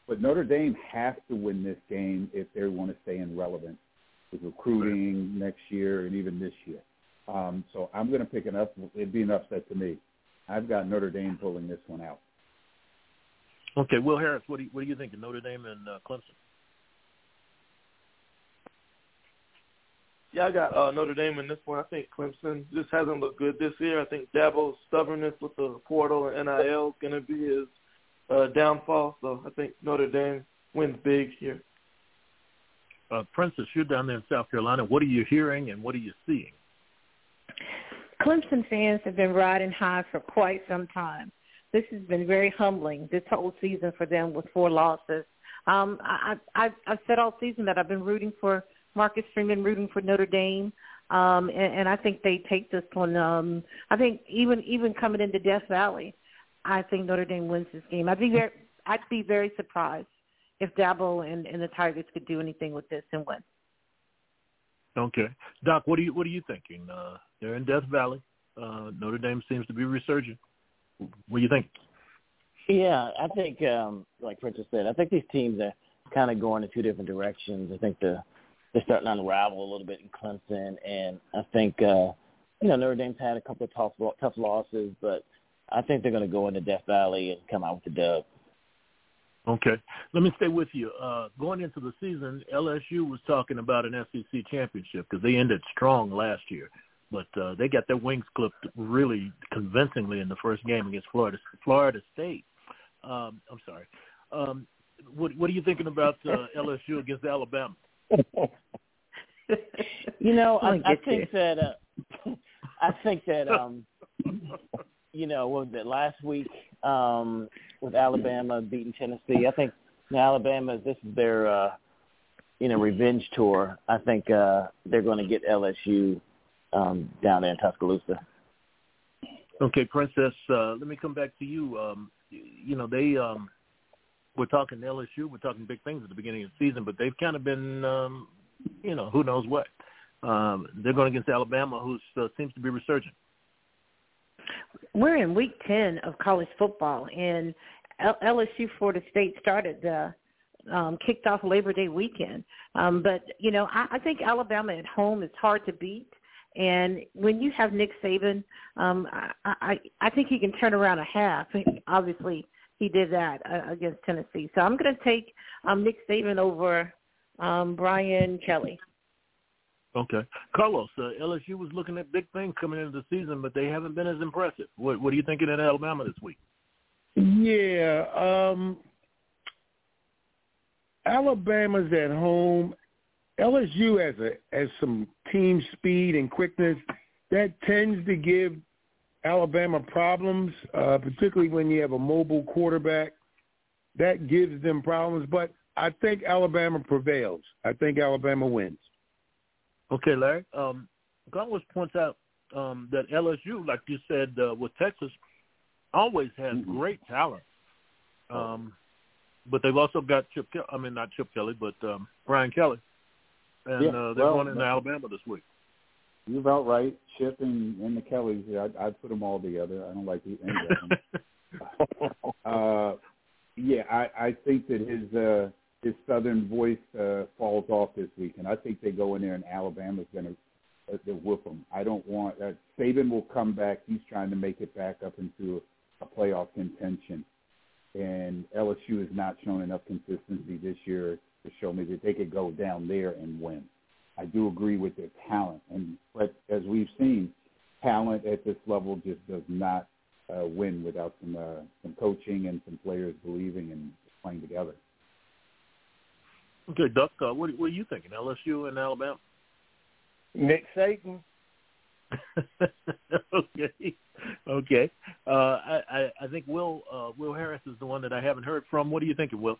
Speaker 6: But Notre Dame has to win this game if they want to stay in relevance with recruiting next year and even this year. Um, so I'm going to pick an up. It'd be an upset to me. I've got Notre Dame pulling this one out.
Speaker 2: Okay, Will Harris, what do you, what do you think of Notre Dame and uh, Clemson?
Speaker 5: Yeah, I got uh, Notre Dame in this one. I think Clemson just hasn't looked good this year. I think Dabo's stubbornness with the portal and NIL is going to be his uh, downfall. So I think Notre Dame wins big here.
Speaker 2: Uh, Princess, you're down there in South Carolina. What are you hearing and what are you seeing?
Speaker 1: Clemson fans have been riding high for quite some time. This has been very humbling this whole season for them with four losses. Um, I, I, I've said all season that I've been rooting for Marcus Freeman, rooting for Notre Dame, um, and, and I think they take this one. Um, I think even even coming into Death Valley, I think Notre Dame wins this game. I'd be very I'd be very surprised if Dabo and, and the Tigers could do anything with this and win.
Speaker 2: Okay, Doc, what are you what are you thinking? Uh, they're in Death Valley. Uh, Notre Dame seems to be resurging. What do you think?
Speaker 3: Yeah, I think, um, like Princess said, I think these teams are kind of going in two different directions. I think the they're starting to unravel a little bit in Clemson, and I think uh, you know Notre Dame's had a couple of tough tough losses, but I think they're going to go into Death Valley and come out with the dub.
Speaker 2: Okay. Let me stay with you. Uh, going into the season, LSU was talking about an SEC championship because they ended strong last year, but uh, they got their wings clipped really convincingly in the first game against Florida Florida State. Um, I'm sorry. Um, what, what are you thinking about uh, LSU against Alabama? <laughs>
Speaker 3: you know, I, <laughs> I think that uh, I think that um, you know, what was it last week um, with Alabama beating Tennessee? I think Alabama, this is their, uh, you know, revenge tour. I think uh, they're going to get LSU um, down there in Tuscaloosa.
Speaker 2: Okay, Princess. Uh, let me come back to you. Um, you know, they um, we're talking LSU. We're talking big things at the beginning of the season, but they've kind of been, um, you know, who knows what. Um, they're going against Alabama, who uh, seems to be resurgent
Speaker 1: we're in week 10 of college football and LSU Florida State started uh um kicked off Labor Day weekend. Um but you know, I, I think Alabama at home is hard to beat. And when you have Nick Saban, um I I, I think he can turn around a half. Obviously, he did that uh, against Tennessee. So I'm going to take um Nick Saban over um Brian Kelly.
Speaker 2: Okay, Carlos. Uh, LSU was looking at big things coming into the season, but they haven't been as impressive. What, what are you thinking in Alabama this week?
Speaker 4: Yeah, um, Alabama's at home. LSU has a has some team speed and quickness that tends to give Alabama problems, uh, particularly when you have a mobile quarterback. That gives them problems, but I think Alabama prevails. I think Alabama wins.
Speaker 2: Okay, Larry. Um, Carlos points out um, that LSU, like you said uh, with Texas, always has mm-hmm. great talent. Um, but they've also got Chip. Kelly, I mean, not Chip Kelly, but um, Brian Kelly, and
Speaker 6: yeah,
Speaker 2: uh, they're
Speaker 6: well,
Speaker 2: going into Alabama this week.
Speaker 6: You're about right. Chip and, and the Kellys. Yeah, I'd, I'd put them all together. I don't like any of them. <laughs> uh, yeah, I, I think that his uh, his southern voice uh, falls off this week, and I think they go in there and Alabama's going to uh, whoop them. I don't want uh, Saban will come back. He's trying to make it back up into a, a playoff contention, and LSU has not shown enough consistency this year to show me that they could go down there and win. I do agree with their talent, and but as we've seen, talent at this level just does not uh, win without some uh, some coaching and some players believing and playing together.
Speaker 2: Okay, Duck, uh, what, what are you thinking? LSU and Alabama?
Speaker 7: Nick Saban. <laughs>
Speaker 2: okay, okay. Uh, I, I I think Will uh, Will Harris is the one that I haven't heard from. What do you think of Will?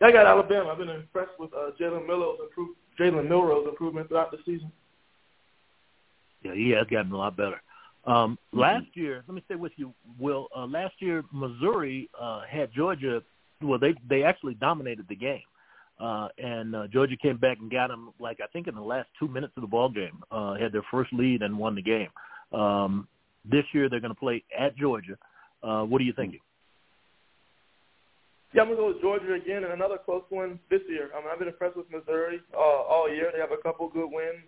Speaker 5: I got Alabama. I've been impressed with uh, Jalen Milroe's improve, Jalen Milroe's improvement throughout the season.
Speaker 2: Yeah, he has gotten a lot better. Um, mm-hmm. Last year, let me stay with you, Will. Uh, last year, Missouri uh, had Georgia. Well, they they actually dominated the game, uh, and uh, Georgia came back and got them. Like I think in the last two minutes of the ball game, uh, had their first lead and won the game. Um, this year, they're going to play at Georgia. Uh, what are you thinking?
Speaker 5: Yeah, I'm gonna go with Georgia again and another close one this year. I mean, I've been impressed with Missouri uh, all year. They have a couple good wins,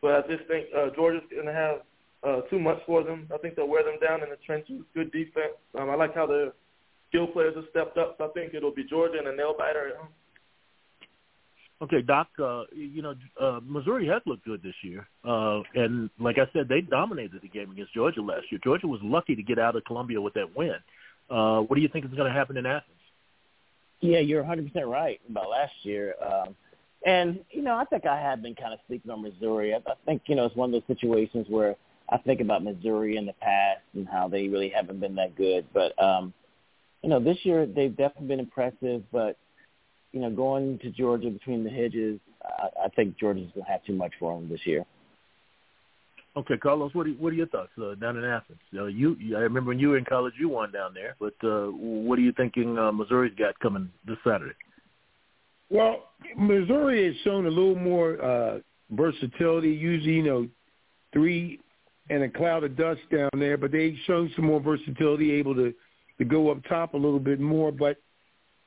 Speaker 5: but I just think uh, Georgia's gonna have uh, too much for them. I think they'll wear them down in the trenches. Good defense. Um, I like how the skill players have stepped up. So I think it'll be Georgia and a nail biter.
Speaker 2: Okay, Doc. Uh, you know, uh, Missouri has looked good this year, uh, and like I said, they dominated the game against Georgia last year. Georgia was lucky to get out of Columbia with that win. Uh, what do you think is going to happen in Athens?
Speaker 3: Yeah, you're 100% right about last year. Um, and, you know, I think I have been kind of sleeping on Missouri. I, I think, you know, it's one of those situations where I think about Missouri in the past and how they really haven't been that good. But, um, you know, this year they've definitely been impressive. But, you know, going to Georgia between the hedges, I, I think Georgia's going to have too much for them this year.
Speaker 2: Okay, Carlos, what are, what are your thoughts uh, down in Athens? Uh, you, I remember when you were in college, you won down there. But uh, what are you thinking uh, Missouri's got coming this Saturday?
Speaker 4: Well, Missouri has shown a little more uh, versatility. Usually, you know, three and a cloud of dust down there, but they've shown some more versatility, able to to go up top a little bit more. But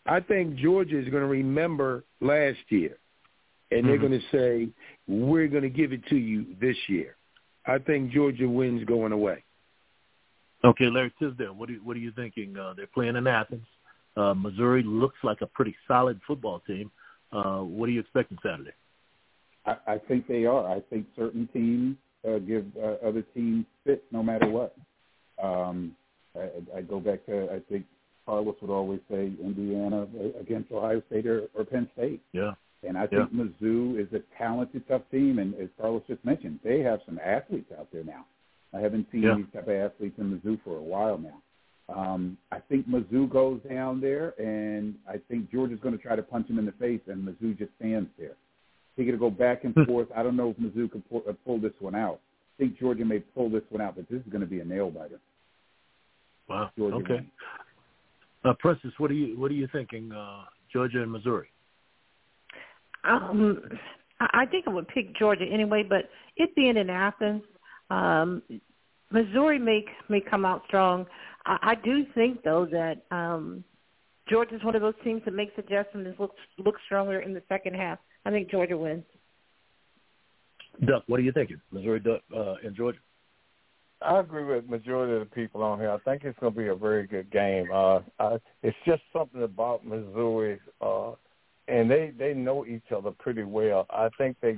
Speaker 4: I think Georgia is going to remember last year, and mm-hmm. they're going to say, "We're going to give it to you this year." I think Georgia wins going away.
Speaker 2: Okay, Larry Tisdale, what are you, what are you thinking? Uh, they're playing in Athens. Uh, Missouri looks like a pretty solid football team. Uh, what are you expecting Saturday?
Speaker 6: I, I think they are. I think certain teams uh, give uh, other teams fits no matter what. Um, I, I go back to I think Carlos would always say Indiana against Ohio State or, or Penn State.
Speaker 2: Yeah.
Speaker 6: And I think yeah. Mizzou is a talented, tough team, and as Carlos just mentioned, they have some athletes out there now. I haven't seen yeah. these type of athletes in Mizzou for a while now. Um, I think Mizzou goes down there, and I think Georgia's going to try to punch him in the face, and Mizzou just stands there. He's going to go back and hmm. forth. I don't know if Mizzou can pull, uh, pull this one out. I think Georgia may pull this one out, but this is going to be a nail biter.
Speaker 2: Wow. Georgia okay. Uh, Princess, what are you what are you thinking? Uh, Georgia and Missouri.
Speaker 1: Um, I think I would pick Georgia anyway, but it being in Athens, um, Missouri may may come out strong. I, I do think though that um, Georgia's one of those teams that makes adjustments and looks looks stronger in the second half. I think Georgia wins.
Speaker 2: Duck, what are you thinking? Missouri Duck uh, and Georgia.
Speaker 7: I agree with majority of the people on here. I think it's going to be a very good game. Uh, uh, it's just something about Missouri uh, and they they know each other pretty well. I think they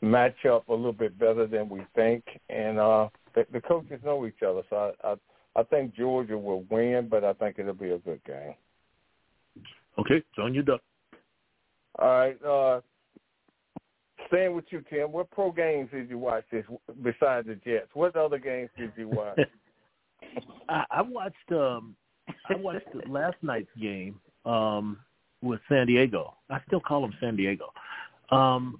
Speaker 7: match up a little bit better than we think, and uh, the, the coaches know each other. So I, I I think Georgia will win, but I think it'll be a good game.
Speaker 2: Okay, it's on you, Duck.
Speaker 7: All right. Uh, staying with you, Tim. What pro games did you watch this besides the Jets? What other games did you watch? <laughs>
Speaker 2: I, I watched um I watched last night's game. Um with San Diego. I still call them San Diego. Um,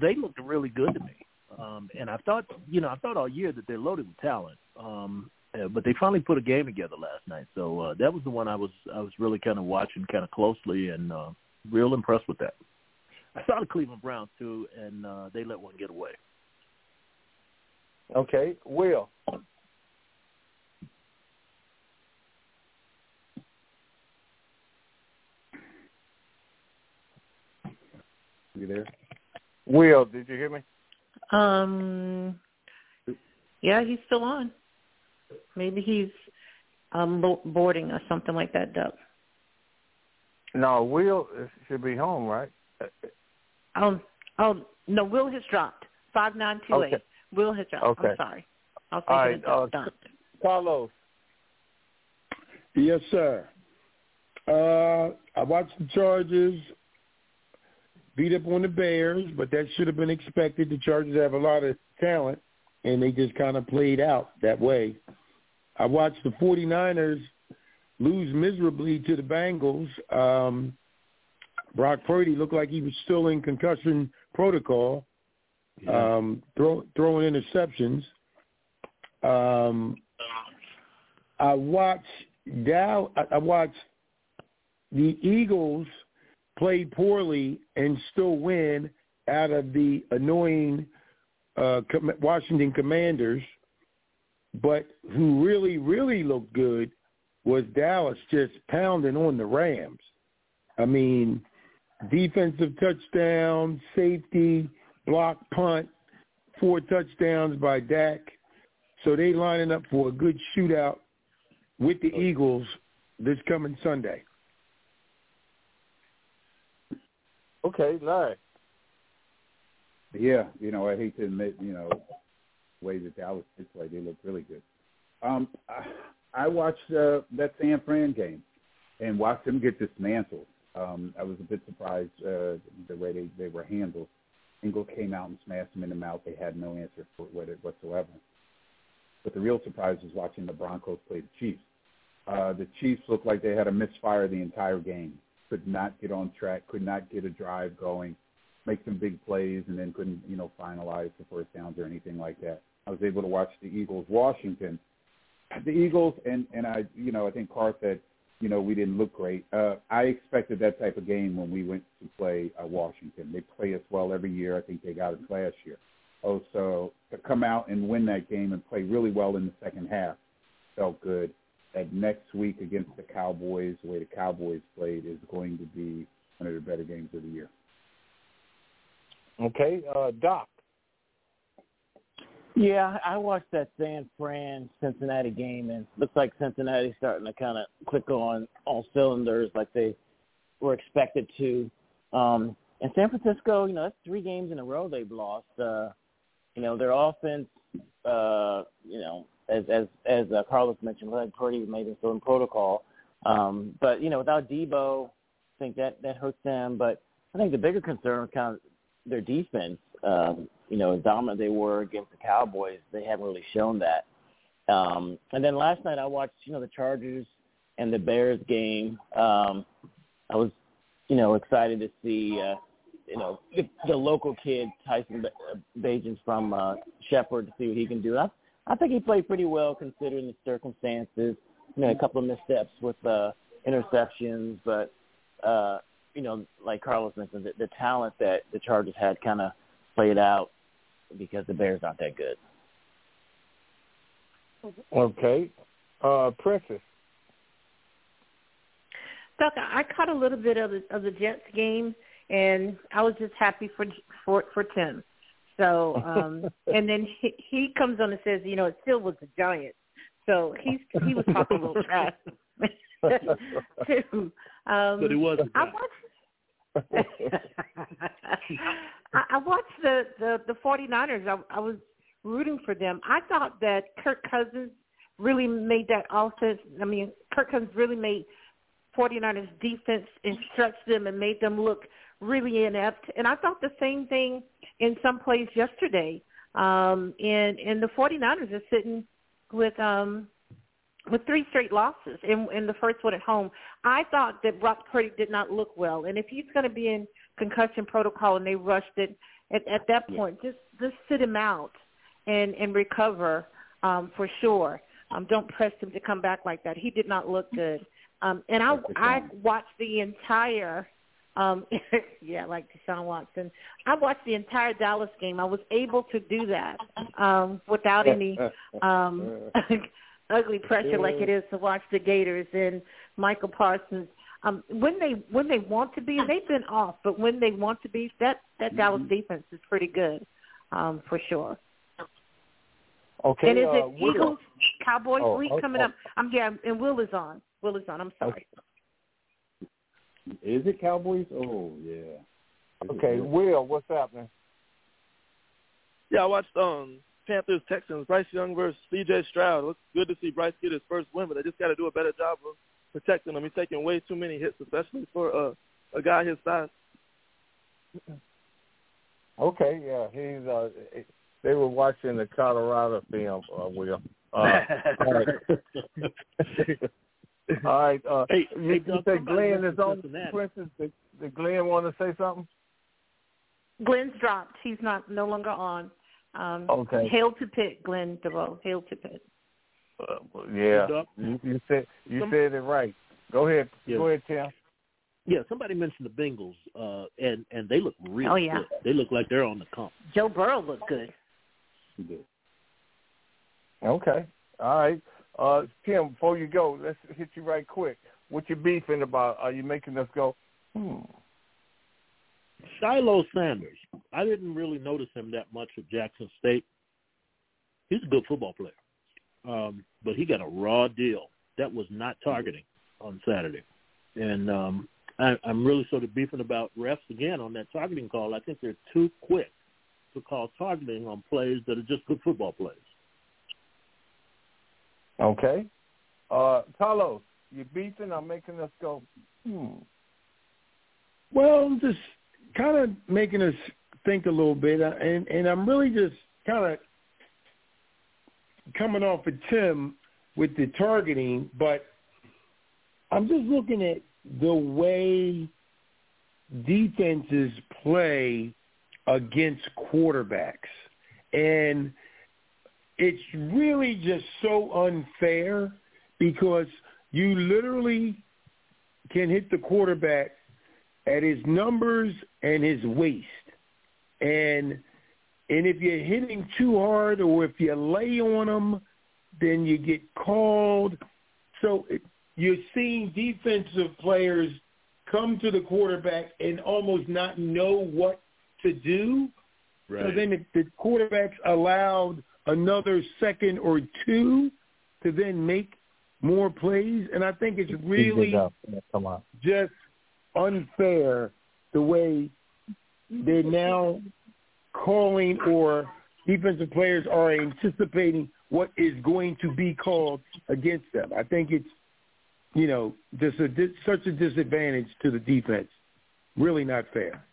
Speaker 2: they looked really good to me. Um, and I thought, you know, I thought all year that they're loaded with talent. Um, uh, but they finally put a game together last night. So uh, that was the one I was I was really kind of watching kind of closely and uh, real impressed with that. I saw the Cleveland Browns too, and uh, they let one get away.
Speaker 7: Okay, Will.
Speaker 6: You there?
Speaker 7: Will, did you hear me?
Speaker 1: Um, yeah, he's still on. Maybe he's um boarding or something like that, Doug.
Speaker 7: No, Will should be home, right?
Speaker 1: Um, oh no, Will has dropped. Five nine two eight. Will has dropped.
Speaker 7: Okay.
Speaker 1: I'm sorry. I was
Speaker 7: thinking
Speaker 1: All right,
Speaker 7: uh, Carlos.
Speaker 4: Yes, sir. Uh, I watched the Chargers beat up on the Bears, but that should have been expected. The Chargers have a lot of talent, and they just kind of played out that way. I watched the 49ers lose miserably to the Bengals. Um, Brock Purdy looked like he was still in concussion protocol, yeah. um, throw, throwing interceptions. Um, I watched Dow. I watched the Eagles play poorly and still win out of the annoying uh, Washington Commanders. But who really, really looked good was Dallas just pounding on the Rams. I mean, defensive touchdown, safety, block punt, four touchdowns by Dak. So they lining up for a good shootout with the Eagles this coming Sunday.
Speaker 7: Okay, Larry.
Speaker 6: Yeah, you know, I hate to admit, you know, the way that Dallas did play, they looked really good. Um, I, I watched uh, that San Fran game and watched them get dismantled. Um, I was a bit surprised uh, the way they, they were handled. Ingle came out and smashed them in the mouth. They had no answer for it whatsoever. But the real surprise was watching the Broncos play the Chiefs. Uh, the Chiefs looked like they had a misfire the entire game. Could not get on track. Could not get a drive going. Make some big plays and then couldn't, you know, finalize the first downs or anything like that. I was able to watch the Eagles Washington. The Eagles and and I, you know, I think Carr said you know, we didn't look great. Uh, I expected that type of game when we went to play uh, Washington. They play us well every year. I think they got it last year. Oh, so to come out and win that game and play really well in the second half felt good. That next week against the Cowboys, the way the Cowboys played, is going to be one of the better games of the year.
Speaker 7: Okay, uh, Doc.
Speaker 3: Yeah, I watched that San Fran Cincinnati game, and looks like Cincinnati's starting to kind of click on all cylinders like they were expected to. Um, and San Francisco, you know, that's three games in a row they've lost. Uh, you know, their offense, uh, you know, as as as uh, Carlos mentioned, like Purdy maybe still in protocol. Um, but you know, without Deebo, I think that that hurts them. But I think the bigger concern is kind of their defense um, you know, as dominant they were against the Cowboys, they haven't really shown that. Um, and then last night I watched, you know, the Chargers and the Bears game. Um, I was, you know, excited to see, uh, you know, the, the local kid Tyson Bagents from uh, Shepherd to see what he can do. I, I think he played pretty well considering the circumstances. You know, a couple of missteps with uh, interceptions, but uh, you know, like Carlos mentioned, the, the talent that the Chargers had kind of played out because the Bears aren't that good.
Speaker 7: Okay. Uh, Princess.
Speaker 1: Doc, I caught a little bit of the, of the Jets game, and I was just happy for for for Tim. So, um, and then he, he comes on and says, you know, it still was the Giants. So he's he was talking a little trash too. <laughs> Um,
Speaker 5: but it was.
Speaker 1: I watched. <laughs> I, I watched the the the 49ers. I, I was rooting for them. I thought that Kirk Cousins really made that offense. I mean, Kirk Cousins really made 49ers defense and stretched them and made them look really inept. And I thought the same thing in some plays yesterday. Um, and and the 49ers are sitting with um with three straight losses in, in the first one at home. I thought that Brock Purdy did not look well, and if he's going to be in concussion protocol and they rushed it, at, at that point, just just sit him out and and recover um, for sure. Um, don't press him to come back like that. He did not look good. Um, and I I watched the entire um <laughs> yeah, like Deshaun Watson. I watched the entire Dallas game. I was able to do that um without any um <laughs> ugly pressure like it is to watch the Gators and Micah Parsons. Um, when they when they want to be, and they've been off, but when they want to be, that that mm-hmm. Dallas defense is pretty good, um, for sure.
Speaker 7: Okay.
Speaker 1: And is
Speaker 7: uh,
Speaker 1: it Eagles Cowboys
Speaker 7: oh,
Speaker 1: week
Speaker 7: oh,
Speaker 1: coming
Speaker 7: oh.
Speaker 1: up? I'm yeah, and Will is on. Will is on. I'm sorry.
Speaker 6: Is it Cowboys? Oh yeah. Is
Speaker 7: Okay, Will, what's happening?
Speaker 5: Yeah, I watched um Panthers Texans, Bryce Young versus C.J. Stroud. It looks good to see Bryce get his first win, but they just got to do a better job of protecting him. He's taking way too many hits, especially for uh, a guy his size.
Speaker 7: Okay, yeah, he's. Uh, they were watching the Colorado film. Uh, Will. Uh, <laughs> <laughs> all right. all right. Uh,
Speaker 2: hey,
Speaker 7: you,
Speaker 2: hey,
Speaker 7: you say Glenn is on. For instance, did, did Glenn want to say something?
Speaker 1: Glenn's dropped. He's not no longer on. Um,
Speaker 7: okay.
Speaker 1: Hail to Pitt, Glenn DeVoe. Hail to Pitt.
Speaker 7: Uh, yeah, you, you said you
Speaker 2: Some,
Speaker 7: said it right. Go ahead.
Speaker 2: Yeah.
Speaker 7: Go ahead, Tim.
Speaker 2: Yeah, somebody mentioned the Bengals, uh, and and they look really
Speaker 1: Oh, yeah.
Speaker 2: good. They look like they're on the comp.
Speaker 1: Joe Burrow looked good.
Speaker 6: He did.
Speaker 7: Okay. All right. Uh, Tim, before you go, let's hit you right quick. What you beefing about? Are you making us go? Hmm.
Speaker 2: Shilo Sanders. I didn't really notice him that much at Jackson State. He's a good football player, um, but he got a raw deal that was not targeting on Saturday, and um, I, I'm really sort of beefing about refs again on that targeting call. I think they're too quick to call targeting on plays that are just good football plays.
Speaker 7: Okay. Uh, Carlos, you're beefing or making us go? Hmm.
Speaker 4: Well, just kind of making us think a little bit, uh, and and I'm really just kind of coming off of Tim with the targeting, but I'm just looking at the way defenses play against quarterbacks, and it's really just so unfair because you literally can hit the quarterback at his numbers and his waist. And and if you're hitting too hard or if you lay on him, then you get called. So it, you're seeing defensive players come to the quarterback and almost not know what to do.
Speaker 2: Right.
Speaker 4: So then the, the quarterback's allowed another second or two to then make more plays. And I think it's really just unfair the way they're now calling or defensive players are anticipating what is going to be called against them. I think it's, you know, just a, such a disadvantage to the defense. Really not fair.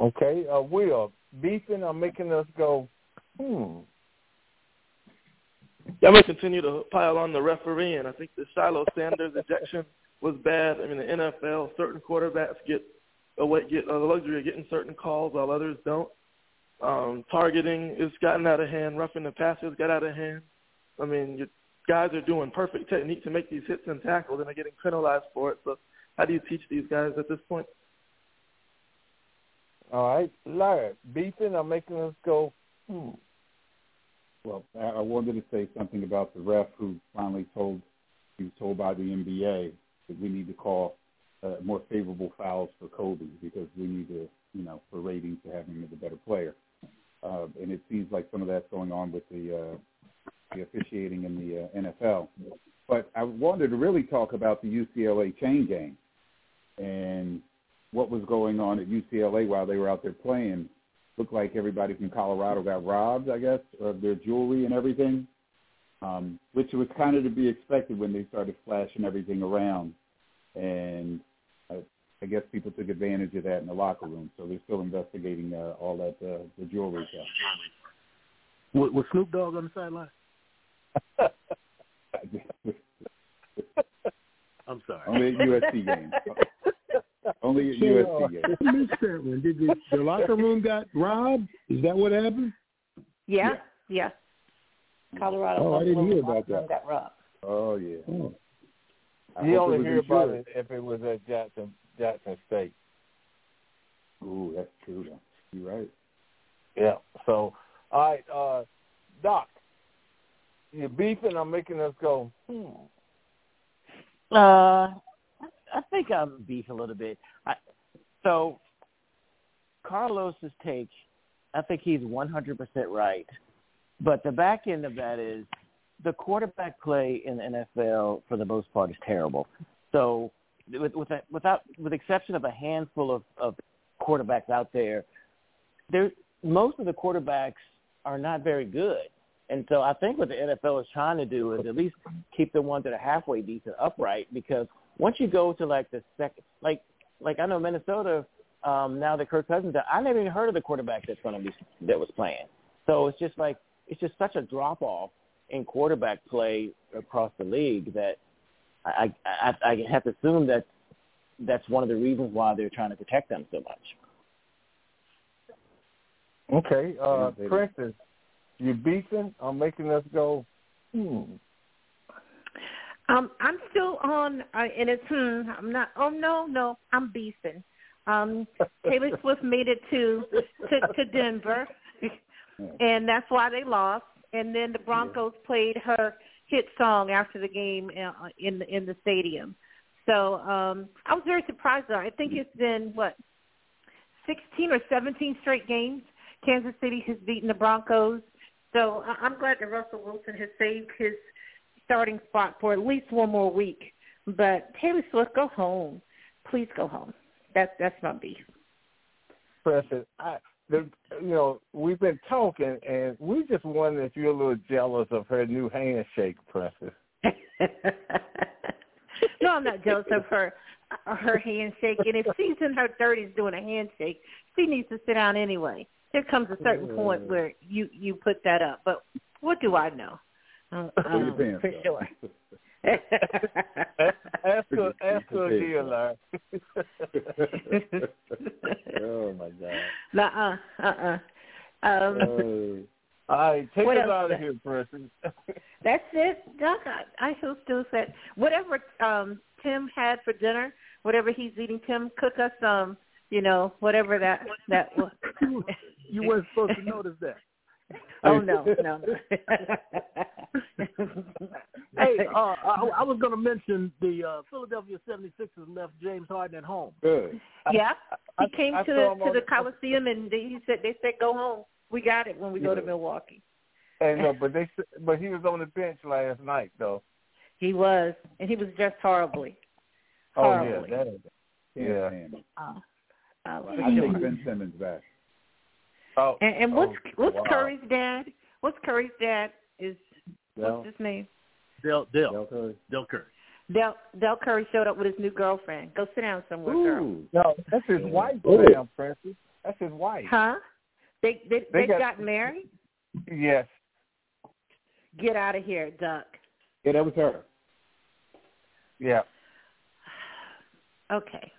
Speaker 7: Okay. Uh, Will, beefing or making us go? Hmm.
Speaker 5: Going to continue to pile on the referee, and I think the Shilo Sanders ejection was bad. I mean, the NFL, certain quarterbacks get away, get uh, the luxury of getting certain calls while others don't. Um, targeting has gotten out of hand. Roughing the passes got out of hand. I mean, your guys are doing perfect technique to make these hits and tackles, and they're getting penalized for it. So, how do you teach these guys at this point?
Speaker 7: All right. Larry, beefing or making us go? Hmm.
Speaker 6: Well, I wanted to say something about the ref who finally told he was told by the NBA that we need to call uh, more favorable fouls for Kobe because we need to, you know, for ratings to have him as a better player. Uh, and it seems like some of that's going on with the uh, the officiating in the uh, NFL. But I wanted to really talk about the UCLA chain game and what was going on at UCLA while they were out there playing. Looked like everybody from Colorado got robbed, I guess, of their jewelry and everything, um, which was kind of to be expected when they started flashing everything around. And I, I guess people took advantage of that in the locker room. So they're still investigating uh, all that uh, the jewelry stuff.
Speaker 2: Was, was Snoop Dogg on the sideline? <laughs> I'm sorry.
Speaker 6: Only at USC games. <laughs> Only at
Speaker 4: So,
Speaker 6: USC
Speaker 4: uh,
Speaker 6: games.
Speaker 4: I missed that one. Did the, the <laughs> locker room got robbed? Is that what happened?
Speaker 1: Yeah, yeah. Colorado.
Speaker 4: Oh, I didn't hear about that.
Speaker 1: Got robbed.
Speaker 6: Oh yeah.
Speaker 4: Oh.
Speaker 6: I
Speaker 7: You only hear about it if it was at Jackson Jackson State.
Speaker 6: Ooh, that's true. Though. You're right.
Speaker 7: Yeah. So, all right, uh, Doc, you're beefing or making us go? Hmm.
Speaker 3: Uh, I think I'm beef a little bit. I, so, Carlos's take, I think he's 100% right. But the back end of that is the quarterback play in the NFL for the most part is terrible. So, with with a, without with exception of a handful of, of quarterbacks out there, there most of the quarterbacks are not very good. And so I think what the NFL is trying to do is at least keep the ones that are halfway decent upright because once you go to like the second, like like I know Minnesota um, now that Kirk Cousins, I never even heard of the quarterback that's going to be that was playing. So it's just like it's just such a drop off in quarterback play across the league that I, I I have to assume that that's one of the reasons why they're trying to protect them so much.
Speaker 7: Okay, uh, Princess, you beefing or making us go, hmm.
Speaker 1: Um, I'm still on, uh, and it's hmm. I'm not. Oh no, no, I'm beefing. Um, Taylor Swift made it to to, to Denver, and that's why they lost. And then the Broncos played her hit song after the game uh, in the in the stadium. So um, I was very surprised. Though. I think it's been what 16 or 17 straight games. Kansas City has beaten the Broncos. So I'm glad that Russell Wilson has saved his starting spot for at least one more week. But Taylor Swift, go home. Please go home. That's that's my beef.
Speaker 7: President, I, the, you know, we've been talking, and we just wonder if you're a little jealous of her new handshake, Princess. <laughs>
Speaker 1: no, I'm not jealous of her her handshake. And if she's in her thirties doing a handshake, she needs to sit down anyway. There comes a certain point mm. where you you put that up. But what do I know? <laughs>
Speaker 6: Um, for
Speaker 1: sure. <laughs>
Speaker 7: ask her, ask her again, Larry. <laughs>
Speaker 6: oh my God.
Speaker 1: Nuh-uh, uh-uh. Um,
Speaker 7: uh, all right, take us out of here, person.
Speaker 1: That's it, Doc. I, I still still said whatever um Tim had for dinner, whatever he's eating. Tim, cook us some, you know, whatever that that was.
Speaker 2: you weren't supposed to notice that.
Speaker 1: Oh no, no. <laughs>
Speaker 2: hey, uh, I, I was going to mention the uh, Philadelphia 76ers left James Harden at home.
Speaker 6: Good.
Speaker 1: Yeah, he
Speaker 7: I,
Speaker 1: came
Speaker 7: I
Speaker 1: to the to the Coliseum and they, he said they said go home. We got it when we
Speaker 7: yeah.
Speaker 1: go to Milwaukee.
Speaker 7: And no, <laughs> but they but he was on the bench last night though.
Speaker 1: He was, and he was dressed horribly.
Speaker 7: Horribly.
Speaker 1: Oh
Speaker 7: yeah, that is, yeah.
Speaker 1: Uh, uh,
Speaker 6: I
Speaker 1: sure.
Speaker 6: take Ben Simmons back.
Speaker 7: Oh,
Speaker 1: And, and what's
Speaker 7: oh,
Speaker 1: what's
Speaker 7: wow.
Speaker 1: Curry's dad? What's Curry's dad? Is
Speaker 6: Dell,
Speaker 1: what's his name?
Speaker 2: Dell Dell
Speaker 6: Dell Curry.
Speaker 2: Dell Curry.
Speaker 1: Dell Dell Curry showed up with his new girlfriend. Go sit down somewhere, girl.
Speaker 7: No, that's his wife,
Speaker 6: Ooh.
Speaker 7: damn Princess. That's his wife.
Speaker 1: Huh? They they
Speaker 7: They
Speaker 1: they
Speaker 7: got-
Speaker 1: got married.
Speaker 7: Yes.
Speaker 1: Get out of here, Duck.
Speaker 6: Yeah, that was her.
Speaker 7: Yeah. <sighs>
Speaker 1: Okay,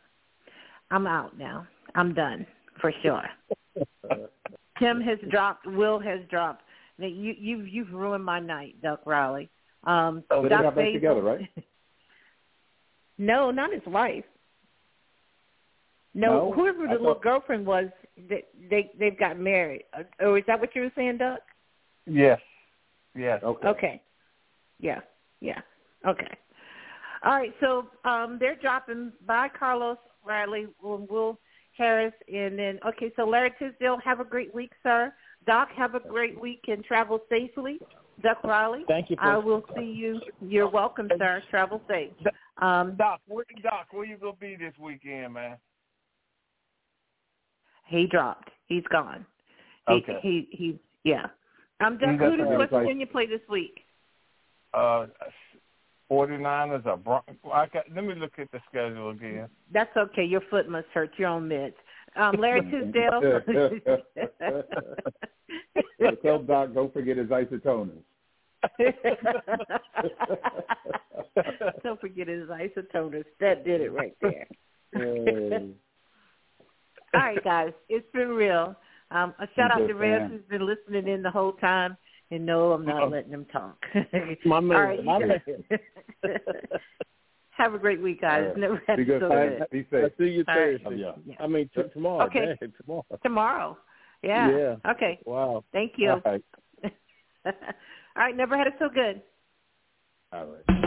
Speaker 1: I'm out now. I'm done for sure. <laughs> Tim has dropped. Will has dropped. Now, You you you've ruined my night, Duck Riley. Um,
Speaker 6: So they
Speaker 1: Doc
Speaker 6: got back
Speaker 1: Basil-
Speaker 6: together, right? <laughs>
Speaker 1: No, not his wife. No,
Speaker 6: No?
Speaker 1: whoever the
Speaker 6: I
Speaker 1: little
Speaker 6: thought-
Speaker 1: girlfriend was, they they they've got married. Uh, Or is that what you were saying, Duck?
Speaker 7: Yes. Yes.
Speaker 6: Okay.
Speaker 1: Okay. Yeah. Yeah. Okay. All right. So um, they're dropping by Carlos Riley, Will, Will Harris, and then okay. So Larry Tisdale, have a great week, sir. Doc, have a great week and travel safely. Duck Riley.
Speaker 3: Thank you. For,
Speaker 1: I will see you. You're welcome, sir. Travel safe. Um,
Speaker 7: Doc, where, Doc, where you gonna be this weekend, man?
Speaker 1: he dropped. He's gone. He,
Speaker 7: Okay.
Speaker 1: He he. Yeah. Um, Duck,
Speaker 7: got
Speaker 1: who does West Virginia play this week?
Speaker 7: Uh, 49ers are Bron- I got, let me look at the schedule again.
Speaker 1: That's okay. Your foot must hurt. You're on meds. Um, Larry Tisdale.
Speaker 6: So tell Doc, don't forget his isotoners. <laughs>
Speaker 1: Don't forget his isotoners. That did it right there.
Speaker 6: Yay.
Speaker 1: All right, guys. It's been real. Um, a shout out to Rez who's been listening in the whole time. And no, I'm not
Speaker 7: Oh.
Speaker 1: letting him talk. <laughs>
Speaker 3: My man,
Speaker 1: All right,
Speaker 3: my
Speaker 1: you
Speaker 3: man.
Speaker 1: guys- <laughs> Have a great week, guys.
Speaker 6: All right.
Speaker 1: Never had
Speaker 6: Be good.
Speaker 1: so good.
Speaker 6: Be
Speaker 2: I
Speaker 6: safe.
Speaker 2: see you
Speaker 1: All right.
Speaker 2: Thursday.
Speaker 6: Yeah.
Speaker 1: Yeah.
Speaker 2: I mean, t- tomorrow.
Speaker 1: Okay.
Speaker 2: Dang, tomorrow.
Speaker 1: Tomorrow. Yeah.
Speaker 2: Yeah.
Speaker 1: Okay.
Speaker 2: Wow.
Speaker 1: Thank you.
Speaker 2: All right. <laughs>
Speaker 1: All right. Never had it so good.
Speaker 6: All right.